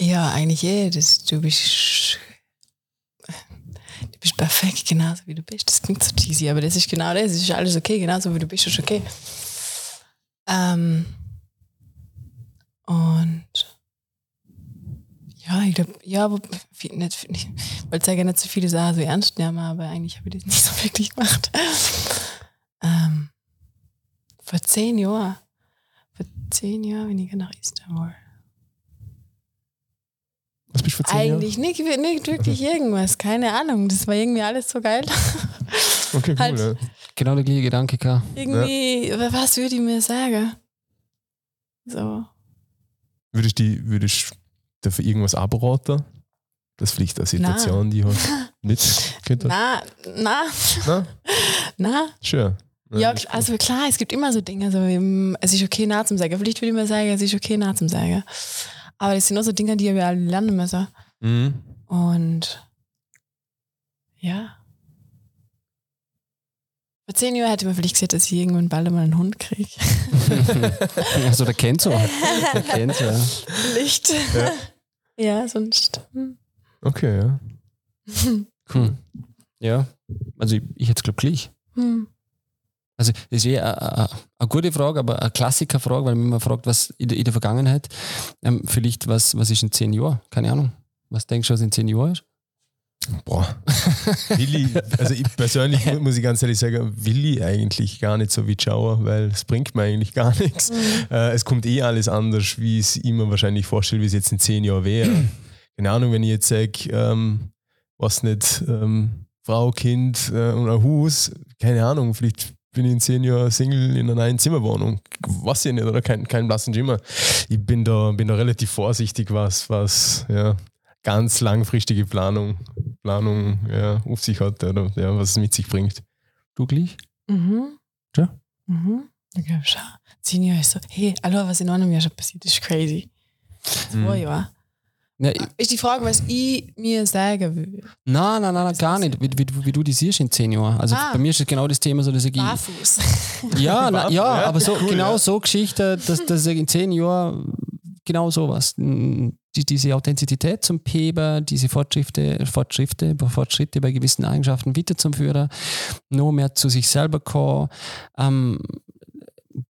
Ja, eigentlich eh. Das, du bist. Du bist perfekt, genauso wie du bist. Das klingt so cheesy, aber das ist genau das. Es ist alles okay, genauso wie du bist, ist okay. Ähm, und ja, ich glaube, ja, aber viel- nicht, ich wollte sagen, nicht so viele Sachen so ernst nehmen, aber eigentlich habe ich das nicht so wirklich gemacht. Ähm, vor zehn Jahren, vor zehn Jahren bin ich nach Istanbul. Was bist du vor zehn Jahren? Eigentlich nicht, nicht wirklich irgendwas, keine Ahnung. Das war irgendwie alles so geil. Okay, cool. halt- ja. Genau der gleiche Gedanke, gehabt. Irgendwie, was würde ich mir sagen? So. Würdest du die- würdest du dafür irgendwas abraten? Das vielleicht eine Situation, die halt nicht könnte. Na, na, Na? na. Schön. Ja, also klar, es gibt immer so Dinge, so wie, es ist okay, nah zum Sagen. Vielleicht würde ich mal sagen, es ist okay, nah zum Sagen. Aber das sind auch so Dinge, die wir alle lernen müssen. Mhm. Und ja. Vor zehn Jahren hätte man vielleicht gesagt, dass ich irgendwann bald mal einen Hund kriege. also der kennt so. Der kennt so. ja. Licht. Ja. Ja, sonst. hm. Okay, ja. Hm. Ja, also ich, ich hätte es glaube gleich. Hm. Also das ist eh eine gute Frage, aber eine Klassikerfrage, weil man immer fragt, was in der, in der Vergangenheit, ähm, vielleicht was, was ist in zehn Jahren? Keine Ahnung. Was denkst du, was in zehn Jahren ist? Boah. Will ich, also ich persönlich mu- muss ich ganz ehrlich sagen, will ich eigentlich gar nicht so wie Schauer, weil es bringt mir eigentlich gar nichts. Äh, es kommt eh alles anders, wie ich es immer wahrscheinlich vorstelle, wie es jetzt in zehn Jahren wäre. Keine Ahnung, wenn ich jetzt sage, ähm, was nicht, ähm, Frau, Kind äh, und ein Haus, keine Ahnung, vielleicht bin ich in zehn Jahren Single in einer Einzimmerwohnung. Was ich nicht, oder kein, kein blassen Schimmer. Ich bin da, bin da relativ vorsichtig, was, was, ja, ganz langfristige Planung, Planung ja, auf sich hat oder ja, was es mit sich bringt. Du gleich? Mhm. Ja. Mhm. Okay, schau. Zehn Jahre ist so, hey, hallo, was in einem Jahr schon passiert ist, crazy. Zwei Jahre. Ja, ich, Ist die Frage, was ich mir sagen will. nein, nein, nein, nein, gar nicht. Wie, wie, du- wie du die siehst in zehn Jahren. Also Ah. bei mir ist es genau das Thema, so dass ich. Barfuß. Ja, na, ja, Ja, aber so, cool, genau ja. so Geschichte, dass, dass ich in zehn Jahren genau sowas. die, diese Authentizität zum Peber, diese Fortschritte, Fortschritte, Fortschritte bei gewissen Eigenschaften weiterzuführen, nur mehr zu sich selber kommen, ähm,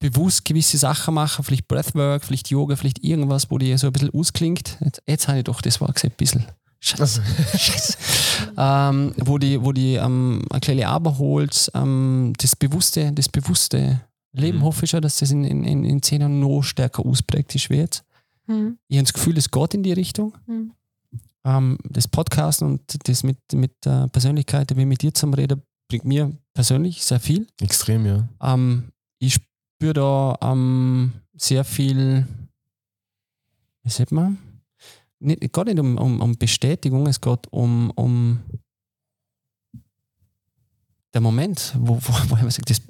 bewusst gewisse Sachen machen, vielleicht Breathwork, vielleicht Yoga, vielleicht irgendwas, wo die so ein bisschen ausklingt. Jetzt, jetzt habe ich doch das Wort gesagt, ein bisschen. Scheiße. Scheiße. ähm, wo die, wo die ähm, eine kleine Aber holt, ähm, das bewusste, das bewusste Leben, Mhm. hoffe ich schon, dass das in, in, in, zehn Jahren noch stärker ausprägt jetzt. Mhm. Ich habe das Gefühl, es geht in die Richtung. Mhm. Ähm, das Podcasten und das mit, mit der Persönlichkeit, wie mit dir zum Reden, bringt mir persönlich sehr viel. Extrem, ja. Ähm, ich spüre da ähm, sehr viel, wie sagt man? Nicht, es geht nicht um, um, um Bestätigung, es geht um, um der Moment, wo, wo, wo ich sage, das,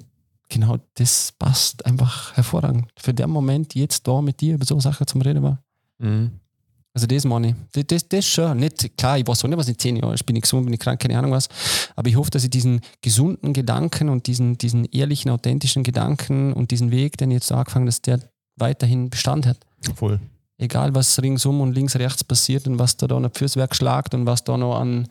genau das passt einfach hervorragend. Für den Moment, jetzt da mit dir über so Sachen zum Reden war. Mhm. Also das meine ich. Das, das, schon. Nicht, klar, ich weiß auch nicht, was in zehn Jahren ist. Bin ich gesund, bin ich krank, keine Ahnung was. Aber ich hoffe, dass ich diesen gesunden Gedanken und diesen, diesen ehrlichen, authentischen Gedanken und diesen Weg, den ich jetzt angefangen dass der weiterhin Bestand hat. Voll. Egal, was ringsum und links, rechts passiert und was da, da noch fürs Werk schlagt und was da noch an,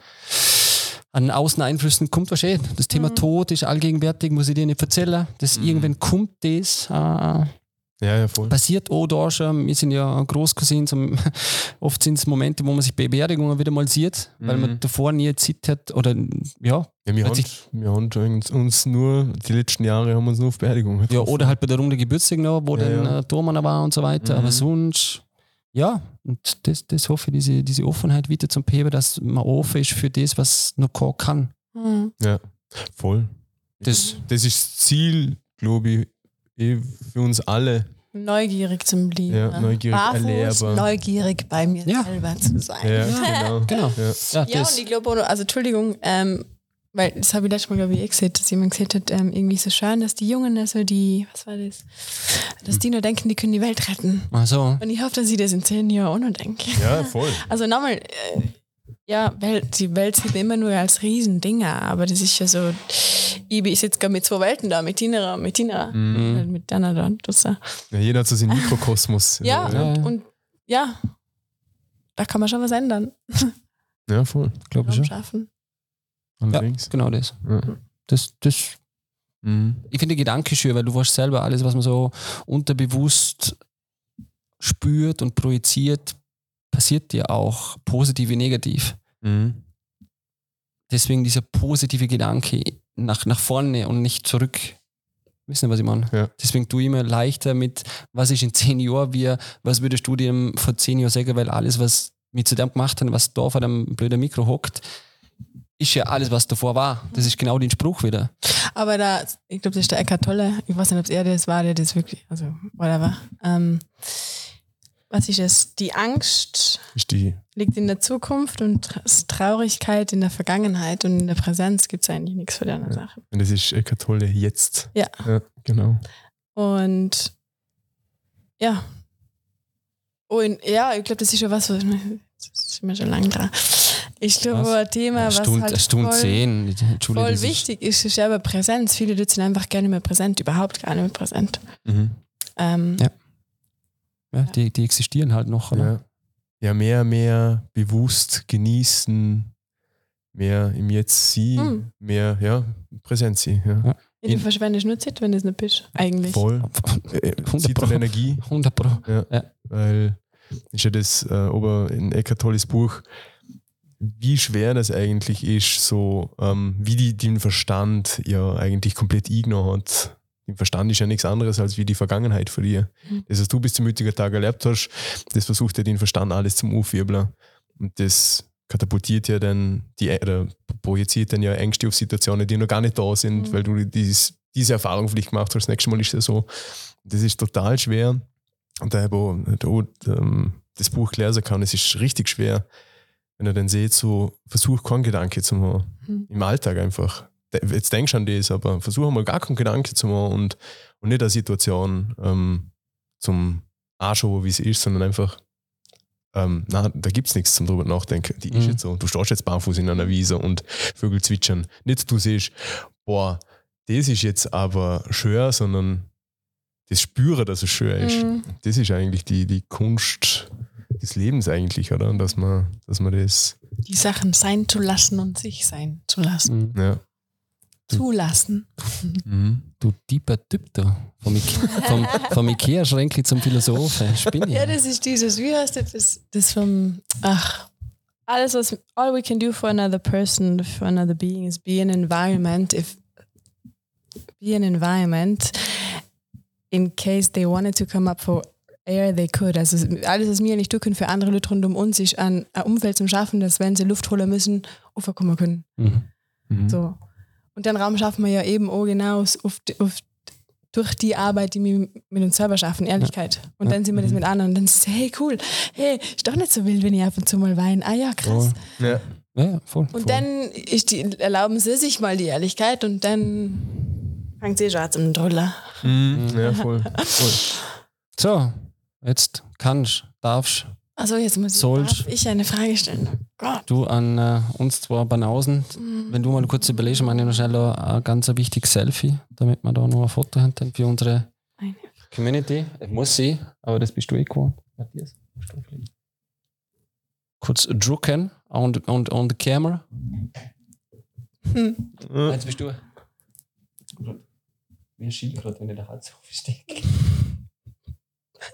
an Außeneinflüssen kommt, was eh. Das Thema Mhm. Tod ist allgegenwärtig, muss ich dir nicht erzählen. Das Mhm. irgendwann kommt das. Äh, Ja, ja, voll. passiert auch da schon. Wir sind ja Großcousins. und Oft sind es Momente, wo man sich bei Beerdigungen wieder mal sieht, weil man Mhm. davor nie Zeit hat. Oder ja, Ja, wir, Hat haben, wir haben uns- nur, die letzten Jahre haben wir uns nur auf Beerdigungen ja oder halt bei der Runde Geburtstag noch, wo Ja, dann ja. äh, Thomann war und so weiter. Mhm. Aber sonst, ja, und das, das hoffe ich, diese, diese Offenheit wieder zum Heben, dass man offen ist für das, was noch kommen kann. Mhm. Voll. Das, Das ist das Ziel, glaube ich, eh für uns alle. Neugierig zum Leben. Ja, neugierig, Barfuß, erlebbar. neugierig bei mir Ja. selber zu sein. Ja, genau. genau. Ja. Ja, Ja, und ich glaube also Entschuldigung, ähm, weil das habe ich letztes Mal, glaube ich, eh gesehen, dass jemand gesagt hat, ähm, irgendwie so schön, dass die Jungen, also die, was war das, dass die nur denken, die können die Welt retten. also, Und ich hoffe, dass ich das in zehn Jahren auch noch denke. ja, voll. Also nochmal, äh, ja, Welt, die Welt sieht man immer nur als Riesendinger, aber das ist ja so, ich bin jetzt gerade mit zwei Welten da, mit Tina, mit Tina, Mhm. mit Dana da. Das, ja, Ja, jeder hat so seinen Mikrokosmos. ja, ja. und, und ja, da kann man schon was ändern, ja voll. glaube ich schaffen. Allerdings. Genau das. Ja. Das, das Mhm. ich finde Gedanke schön, weil du weißt selber, alles, was man so unterbewusst spürt und projiziert, passiert dir auch, positiv wie negativ. Mhm. Deswegen dieser positive Gedanke nach, nach vorne und nicht zurück. Wissen Sie, was ich meine? Ja. Deswegen tue ich immer leichter mit, was ist in zehn Jahren, wie, was würdest du dir vor zehn Jahren sagen, weil alles, was wir zu dem gemacht haben, was da vor dem blöden Mikro hockt, ist ja alles, was davor war. Das ist genau den Spruch wieder. Aber da, ich glaube, das ist der Eckart Tolle. Ich weiß nicht, ob es er das war, der das wirklich, also, whatever. Ähm, was ist es? Die Angst die. liegt in der Zukunft und Tra- Traurigkeit in der Vergangenheit und in der Präsenz gibt es eigentlich nichts für die andere Sache. Und das ist Eckart Tolle jetzt. Ja. Ja, genau. Und ja. Und ja, ich glaube, das ist schon was, was das ist mir schon lange dran. Ich glaube, ein Thema, was Stunde, halt Stunde voll, zehn. Voll ist- wichtig ist, ist aber Präsenz. Viele Leute sind einfach gerne mehr präsent, überhaupt gar nicht mehr präsent. Mhm. Ähm, Ja. Ja, die, die existieren halt noch. Oder? Ja. ja, mehr, mehr bewusst genießen, mehr im Jetzt sie, Mhm. mehr, ja, präsent sie. Ja. Ja. Ja, du verschwendest nur Zeit, wenn du es nicht bist, eigentlich. Voll. Äh, 100 Zeit Pro. und Energie. 100 Pro. Weil ist ja das äh, aber in Eckart Tolles Buch, wie schwer das eigentlich ist, so ähm, wie die den Verstand ja eigentlich komplett igno hat. Der Verstand ist ja nichts anderes als wie die Vergangenheit von dir. Mhm. Das, was du bis zum heutigen Tag erlebt hast, das versucht ja den Verstand alles zum Aufwirbeln. Und das katapultiert ja dann die oder projiziert dann ja Ängste auf Situationen, die noch gar nicht da sind, Mhm. weil du dies, diese Erfahrung vielleicht gemacht hast. Das nächste Mal ist es ja so. Das ist total schwer. Und da habe ich auch da, ähm, das Buch lesen kann, es ist richtig schwer, wenn er dann sieht, so versuch keinen Gedanke zu machen. Mhm. Im Alltag einfach. Jetzt denkst du an das, aber versuch mal gar keinen Gedanke zu machen und, und nicht eine Situation ähm, zum Anschauen, wie es ist, sondern einfach, ähm, na, da gibt es nichts zum drüber nachdenken. Die ist Mhm. jetzt so. Du stehst jetzt barfuß in einer Wiese und Vögel zwitschern. Nicht du siehst, boah, das ist jetzt aber schön, sondern das Spüren, dass es schön ist. Mhm. Das ist eigentlich die, die Kunst, des Lebens eigentlich, oder? Und dass man, dass man das, Die Sachen sein zu lassen und sich sein zu lassen. Mhm. ja. Zulassen. Mhm. Du deeper Typ da. Vom, vom, vom Ikea-Schränkli zum Philosophen. Spinne. Ja, das ist dieses, wie heißt das? Das, das vom, ach, alles was, all we can do for another person, for another being is be an environment, if, be an environment in case they wanted to come up for air, they could. Also alles, was wir nicht tun können für andere Leute rund um uns, ist ein, ein Umfeld zum Schaffen, dass wenn sie Luft holen müssen, aufkommen können. Mhm. Mhm. So. Und den Raum schaffen wir ja eben auch genau auf, auf, durch die Arbeit, die wir mit uns selber schaffen, Ehrlichkeit. Und dann sehen wir das mit anderen und dann ist es, hey, cool, hey, ist doch nicht so wild, wenn ich ab und zu mal weine. Ah ja, krass. Ja. Ja, ja, voll. Und voll. dann die, erlauben sie sich mal die Ehrlichkeit und dann fängt sie schon an zum Drollen. Mhm. ja, voll. voll. So, jetzt kannst, darfst Also jetzt muss ich, Sollst- ich eine Frage stellen. Gott. du an äh, uns zwei Banausen, wenn du mal kurz überlegst, meine ich noch schnell ein, ganz wichtiges Selfie, damit wir da noch ein Foto haben für unsere Eine. Community. Es muss sein, aber das bist du eh gewohnt. Matthias. Kurz drucken on on, the- on the camera. Hm. Jetzt bist du. Wie ein Skilrad, wenn ich den Hals aufstecke.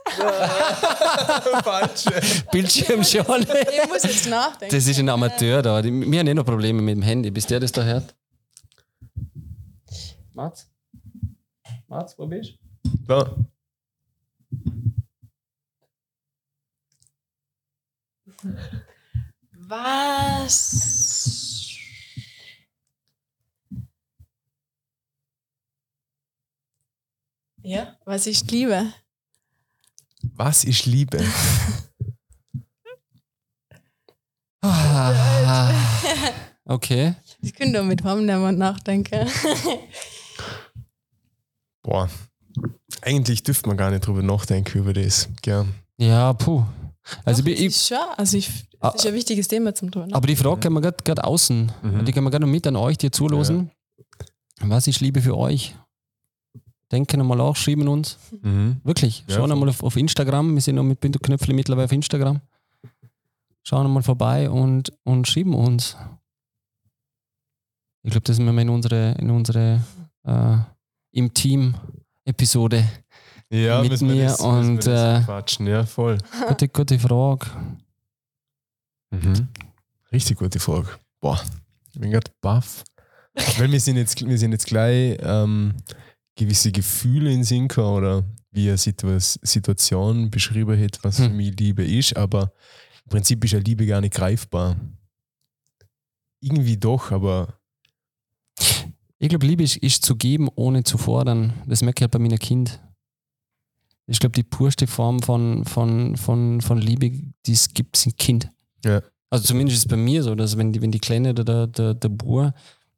Falsch. Bildschirm schon. Ich muss jetzt nachdenken. Das ist ein Amateur da. Die- Wir haben eh noch Probleme mit dem Handy, bis der das da hört. Mats? Mats, wo bist du? Da. Was? Ja, was ich liebe. Was ist Liebe? Ah, okay. Ich könnte doch mit mal nachdenken. Boah. Eigentlich dürfte man gar nicht drüber nachdenken über das. Gern. Ja, puh. Also, Doch, ich, das ist schon, also ich, das ist ein wichtiges Thema zum Tun. aber die Frage können wir gerade außen. Mhm. Die können wir gerade mit an euch, die zulosen. Was ist Liebe für euch? Denken einmal auch, schreiben uns. Mhm. Wirklich. Ja, Schauen voll. einmal auf, auf Instagram. Wir sind noch mit Bündnerknöpfle mittlerweile auf Instagram. Schauen einmal vorbei und, und schreiben uns. Ich glaube, das sind wir mal in unsere, in unsere äh, im Team Episode. Ja, Mit müssen wir mir das, und, äh, quatschen. Ja, voll. Gute, gute Frage. Mhm. Richtig gute Frage. Boah, ich bin gerade baff. Weil wir sind jetzt, wir sind jetzt gleich ähm, gewisse Gefühle in Sinker oder wie er Situ Situation beschrieben hat, was für Hm. mich Liebe ist, aber im Prinzip ist ja Liebe gar nicht greifbar. Irgendwie doch, aber Ich glaube, Liebe ist, ist zu geben, ohne zu fordern. Das merke ich halt bei meinen Kind. Ich glaube, die purste Form von, von, von, von Liebe, die es gibt, sind Kind. Ja. Also zumindest ist es bei mir so, dass wenn die, wenn die Kleine oder der, der, der Bur,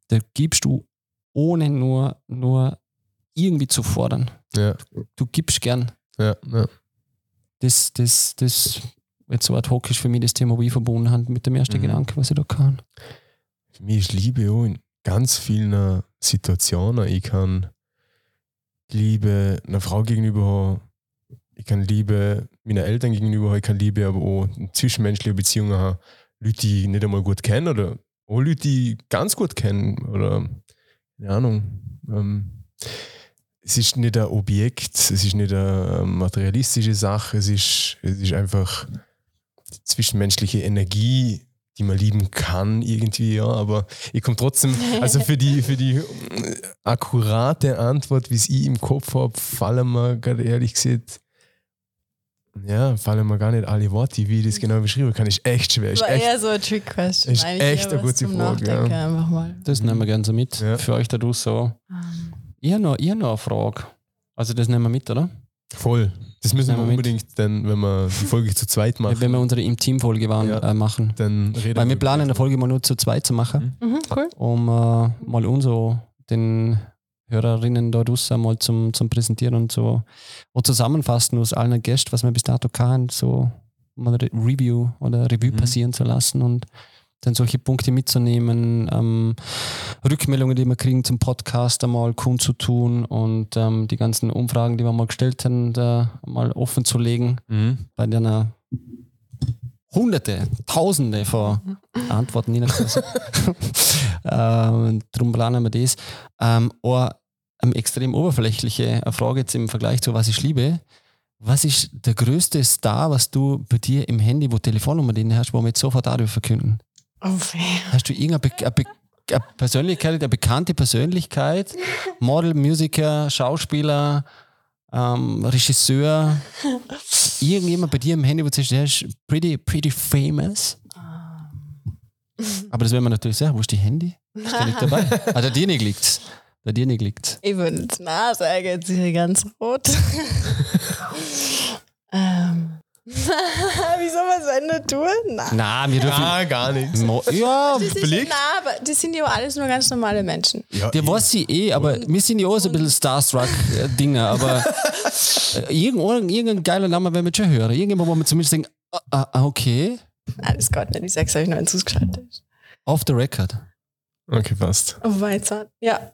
da gibst du ohne nur, nur irgendwie zu fordern. ja, Du gibst gern. ja, ja. Das, das, das, jetzt so ad hoc ist für mich das Thema, wo ich verbunden habe mit dem ersten Mhm. Gedanken, was ich da kann. Für mich ist Liebe auch in ganz vielen Situationen. Ich kann Liebe einer Frau gegenüber haben, ich kann Liebe meinen Eltern gegenüber haben, ich kann Liebe aber auch zwischenmenschliche Beziehungen haben. Leute, die ich nicht einmal gut kenne oder auch Leute, die ich ganz gut kennen oder keine Ahnung. Ähm, es ist nicht ein Objekt, es ist nicht eine materialistische Sache, es ist, es ist einfach die zwischenmenschliche Energie, die man lieben kann irgendwie, ja, aber ich komme trotzdem, also für die, für die äh, akkurate Antwort, wie es ich im Kopf habe, fallen mir gerade ehrlich gesagt, ja, fallen mir gar nicht alle Worte, wie ich das genau beschreiben kann. Ist echt schwer. Ist war echt, eher so ein Trick-Question. ist echt eine gute Frage, ja. einfach mal. Das nehmen wir gerne so mit. Ja. Für euch da draußen so. Ähm, Ich habe noch, ich hab noch eine Frage. Also das nehmen wir mit, oder? voll. Das müssen wir mit. unbedingt dann, wenn wir die Folge zu zweit machen, Wenn wir unsere Im-Team-Folge waren, Ja. äh, machen. dann reden Weil wir planen eine Folge mal nur zu zweit zu machen, Mhm, cool. um äh, mal uns so den Hörerinnen da draußen mal zum, zum Präsentieren und so und zusammenfassen aus allen Gästen, was wir bis dato kann, so mal eine Review oder Revue Mhm. passieren zu lassen und dann solche Punkte mitzunehmen, ähm, Rückmeldungen, die wir kriegen zum Podcast einmal kundzutun und ähm, die ganzen Umfragen, die wir mal gestellt haben, da mal offen zu legen Mhm. bei deiner hunderte, tausende von Antworten reingelassen. ähm, darum planen wir das. Ähm, eine, eine extrem oberflächliche Frage jetzt im Vergleich zu was ich liebe. Was ist der größte Star, was du bei dir im Handy, wo Telefonnummer drin hast, wo wir jetzt sofort darüber verkünden? Weh. Hast du irgendeine Be eine Be eine Persönlichkeit, eine bekannte Persönlichkeit, Model, Musiker, Schauspieler, ähm, Regisseur, irgendjemand bei dir im Handy, wo du sagst, der ist pretty, pretty famous? Aber das werden wir natürlich sagen, wo ist die Handy? Ist der nicht dabei? Ah, der dir nicht liegt. Der dir nicht liegt. Ich würde jetzt na sagen, jetzt ist sie ganz rot. ähm. Wie soll man es Ende tun? Nein. Na, wir dürfen. Ah, gar nichts. Mo ja, Blick. na, aber die sind ja alles nur ganz normale Menschen. Ja, der weiß sie eh, aber wir sind ja auch so ein bisschen Starstruck-Dinger, aber äh, irgendein, irgendein geiler Name werden wir schon hören. Irgendjemand, wo wir zumindest denken, ah, ah, okay, Alles Gott, nicht die sechs habe ich noch zugeschaltet. off the record. Okay, passt. Oh, Weizen. Ja.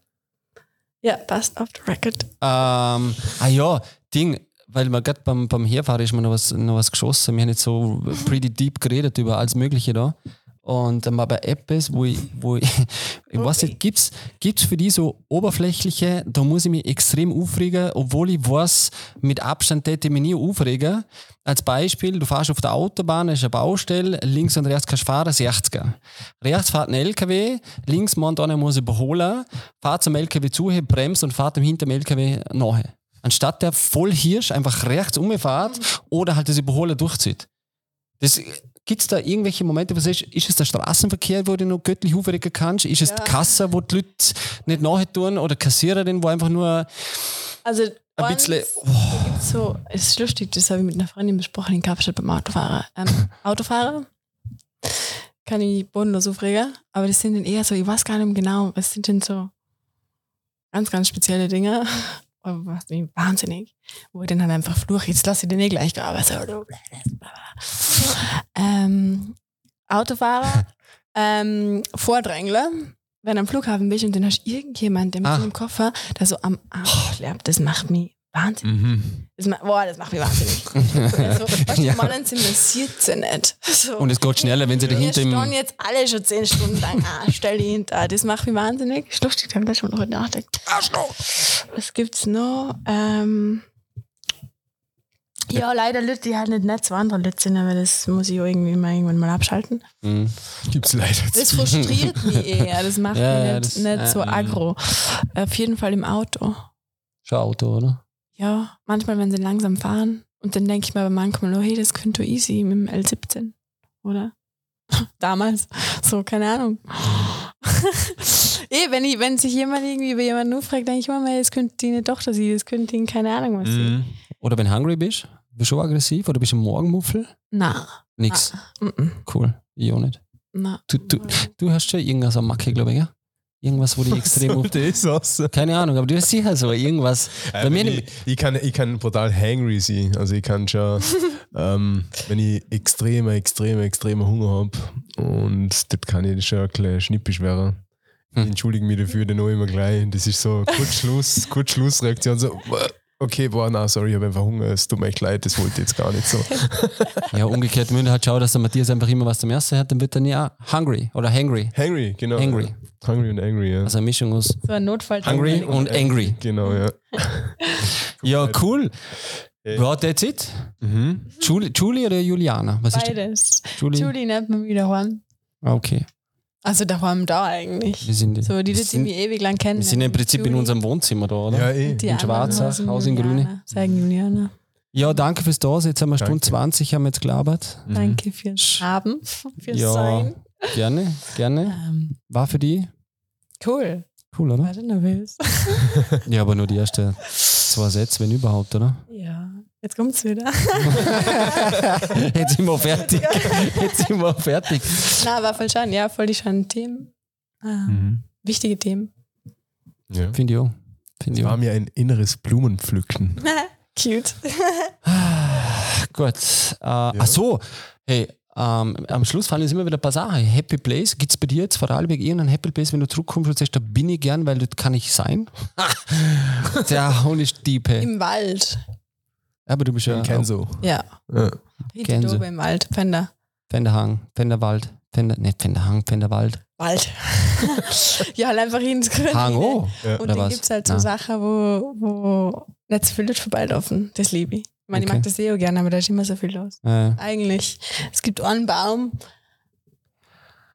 Ja, passt auf the record. Ähm, ah ja, Ding, weil wir gerade beim, beim Herfahren ist mir noch was, noch was geschossen. Wir haben jetzt so pretty deep geredet über alles Mögliche da. Und dann war bei Apps, wo ich, wo ich, ich weiß nicht, gibt's, gibt's für die so oberflächliche, da muss ich mich extrem aufregen, obwohl ich weiß, mit Abstand täte ich mich nie aufregen. Als Beispiel, du fährst auf der Autobahn, ist eine Baustelle, links und rechts kannst du fahren, 60er. Rechts fährt ein LKW, links einer muss überholen, fährt zum LKW zu, bremst und fährt dem hinter dem LKW nachher. Anstatt der voll Hirsch einfach rechts umfährt oder halt das Überholen durchzieht. Das, Gibt es da irgendwelche Momente, wo du sagst, ist es der Straßenverkehr, wo du noch göttlich aufregen kannst? Ist es Ja. die Kasse, wo die Leute nicht nachher tun? Oder Kassiererin, wo einfach nur Also, ein bisschen. Gibt's so, es ist lustig, das habe ich mit einer Freundin besprochen in Kapstadt beim Autofahrer. Ähm, Autofahrer kann ich bodenlos aufregen, aber das sind dann eher so, ich weiß gar nicht genau, was sind denn so ganz, ganz spezielle Dinge, aber was mich wahnsinnig, wo ich dann halt einfach fluche, jetzt lasse ich den eh gleich gehen, aber so, du- ähm, Autofahrer, ähm, Vordrängler, wenn du am Flughafen bist und dann hast du irgendjemand, der mit Ah. einem Koffer, der so am Arsch schleppt, das macht mich wahnsinnig. Mhm. Das macht, boah, das macht mich wahnsinnig. Also, weißt Ja. die Männer sind massiert sie nicht. So. Und es geht schneller, wenn sie Wir dahinter stehen im. jetzt alle schon zehn Stunden lang. Ah, stell dich hinter. Das macht mich wahnsinnig. Ist lustig, da habe ich schon noch heute nachgedacht. Was gibt's noch? Ähm, ja, leider Leute, die halt nicht nett zu anderen Leuten sind, aber das muss ich auch irgendwie mal irgendwann mal abschalten. Mhm. Gibt's leider Das frustriert mich eher. Das macht Ja, mich ja, nicht, das- nicht ja, so aggro. Auf jeden Fall im Auto. Schon Auto, oder? Ja, manchmal, wenn sie langsam fahren. Und dann denke ich mir aber manchmal, oh, hey, das könnte easy mit dem L17, oder? Damals. So, keine Ahnung. eh, wenn, ich, wenn sich jemand irgendwie über jemanden nur fragt, denke ich mir, hey, das könnte die eine Tochter sein, das könnte ihnen keine Ahnung was sein. Mhm. Oder wenn du hungry bist? Bist du schon aggressiv? Oder bist du Morgenmuffel? Na, Nix. mm, Cool. Ich auch nicht. na. Du, du, du hast schon irgendwas am Macke, glaube ich, ja? Irgendwas, wo dich extrem. So das aus. Keine Ahnung, aber du hast sicher so irgendwas. Bei Äh, mir wenn ich, ich, kann, ich kann brutal hangry sein. Also ich kann schon, ähm, wenn ich extrem, extrem, extrem Hunger habe und das kann ich schon ein bisschen schnippisch werden. Ich Hm. entschuldige mich dafür dann auch immer gleich. Das ist so Kurzschluss, Kurzschlussreaktion. So, okay, boah, na, sorry, ich habe einfach Hunger, es tut mir echt leid, das wollte ich jetzt gar nicht so. Ja, umgekehrt, wenn du halt schaust, dass der Matthias einfach immer was zum Ersten hat, dann wird er nie auch hungry oder hangry. Hangry, genau. Hangry. Hungry und angry, ja. Also eine Mischung aus So ein Notfall. hungry und angry. Genau, ja. Ja, cool. Hey. Ja, that's it. Mhm. Julie, Julie oder Juliana? Was ist Beides. das? Julie? Julie nennt man wieder daheim. Ah, Okay. Also daheim da eigentlich. Wir sind, So, die, wir die sind, mich ewig lang kennen. wir sind im Prinzip in Julie. unserem Wohnzimmer da, oder? Ja, eh. Die in Schwarzach, Haus in Grüne. Sagen Juliana. Ja, danke fürs Da. Jetzt haben wir Stunde Danke. 20, haben wir jetzt gelabert. Mhm. Danke fürs Haben, fürs Ja. Sein. Gerne, gerne. Ähm, War für die cool. cool, oder? War du nervös? Ja, aber nur die ersten zwei Sätze, wenn überhaupt, oder? ja. Jetzt kommt's wieder. Jetzt sind wir fertig. Jetzt sind wir fertig. Na, war voll schön. Ja, voll die schönen Themen. Ähm, Mhm. Wichtige Themen. Ja. Finde ich auch. Finde Es ich war auch. mir ein inneres Blumenpflücken. Cute. Gut. Äh, Ach so. Hey, ähm, am Schluss fallen uns immer wieder ein paar Sachen. Happy Place. Gibt es bei dir jetzt vor Vorarlberg irgendeinen Happy Place, wenn du zurückkommst und sagst, da bin ich gern, weil das kann ich sein? Der Hund ist deep, hey. Im Wald. Aber du bist ja. Ich kenn so. Ja. Ja. Gänse. oben im Wald. Panda. Fenderhang, Fenderwald, Fender, nicht Fenderhang, Fenderwald. Wald. ja, halt einfach insgesamt. Hang, oh. Ja. Und Oder dann gibt es halt so Nein. Sachen, wo, wo nicht so viel Leute vorbeilaufen. Das liebe ich. Ich meine, ich Okay. mag das eh auch gerne, aber da ist immer so viel los. Äh, Eigentlich, es gibt einen Baum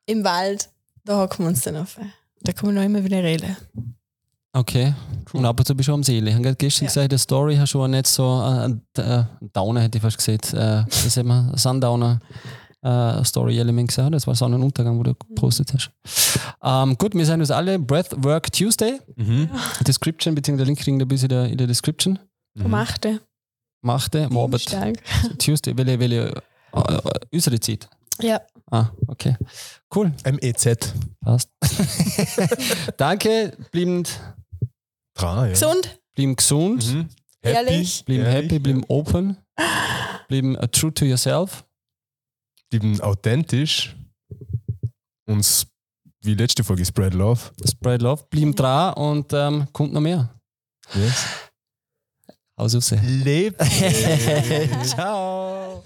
im Wald, da hocken wir uns dann auf. Da kann man noch immer wieder reden. Okay. Und ab und zu bist du am See. Ich habe gerade gestern Ja. gesagt, der Story hast du auch nicht so äh, äh, Downer, hätte ich fast gesagt. Äh, das hat man Sundowner äh, Story-Element gesagt. Das war Sonnenuntergang, wo du gepostet hast. Ähm, gut, wir sind uns alle Breathwork Tuesday. Mhm. Description, beziehungsweise der Link kriegen wir bis in der, in der Description. Mhm. Machte. Machte, Morbid. Tuesday, welche, welche äh, unsere Zeit. Ja. Ah, okay. Cool, MEZ. passt. Danke, blieben, Drei, ja. Gesund, blieben gesund, Mhm. Ehrlich? blieben ehrlich, happy, blieben open, blieben uh, true to yourself. blieben authentisch. Uns, wie letzte Folge, Spread Love. Spread love, blieben dran und ähm, kommt noch mehr. Yes. Aus raus. Lebt. Ciao.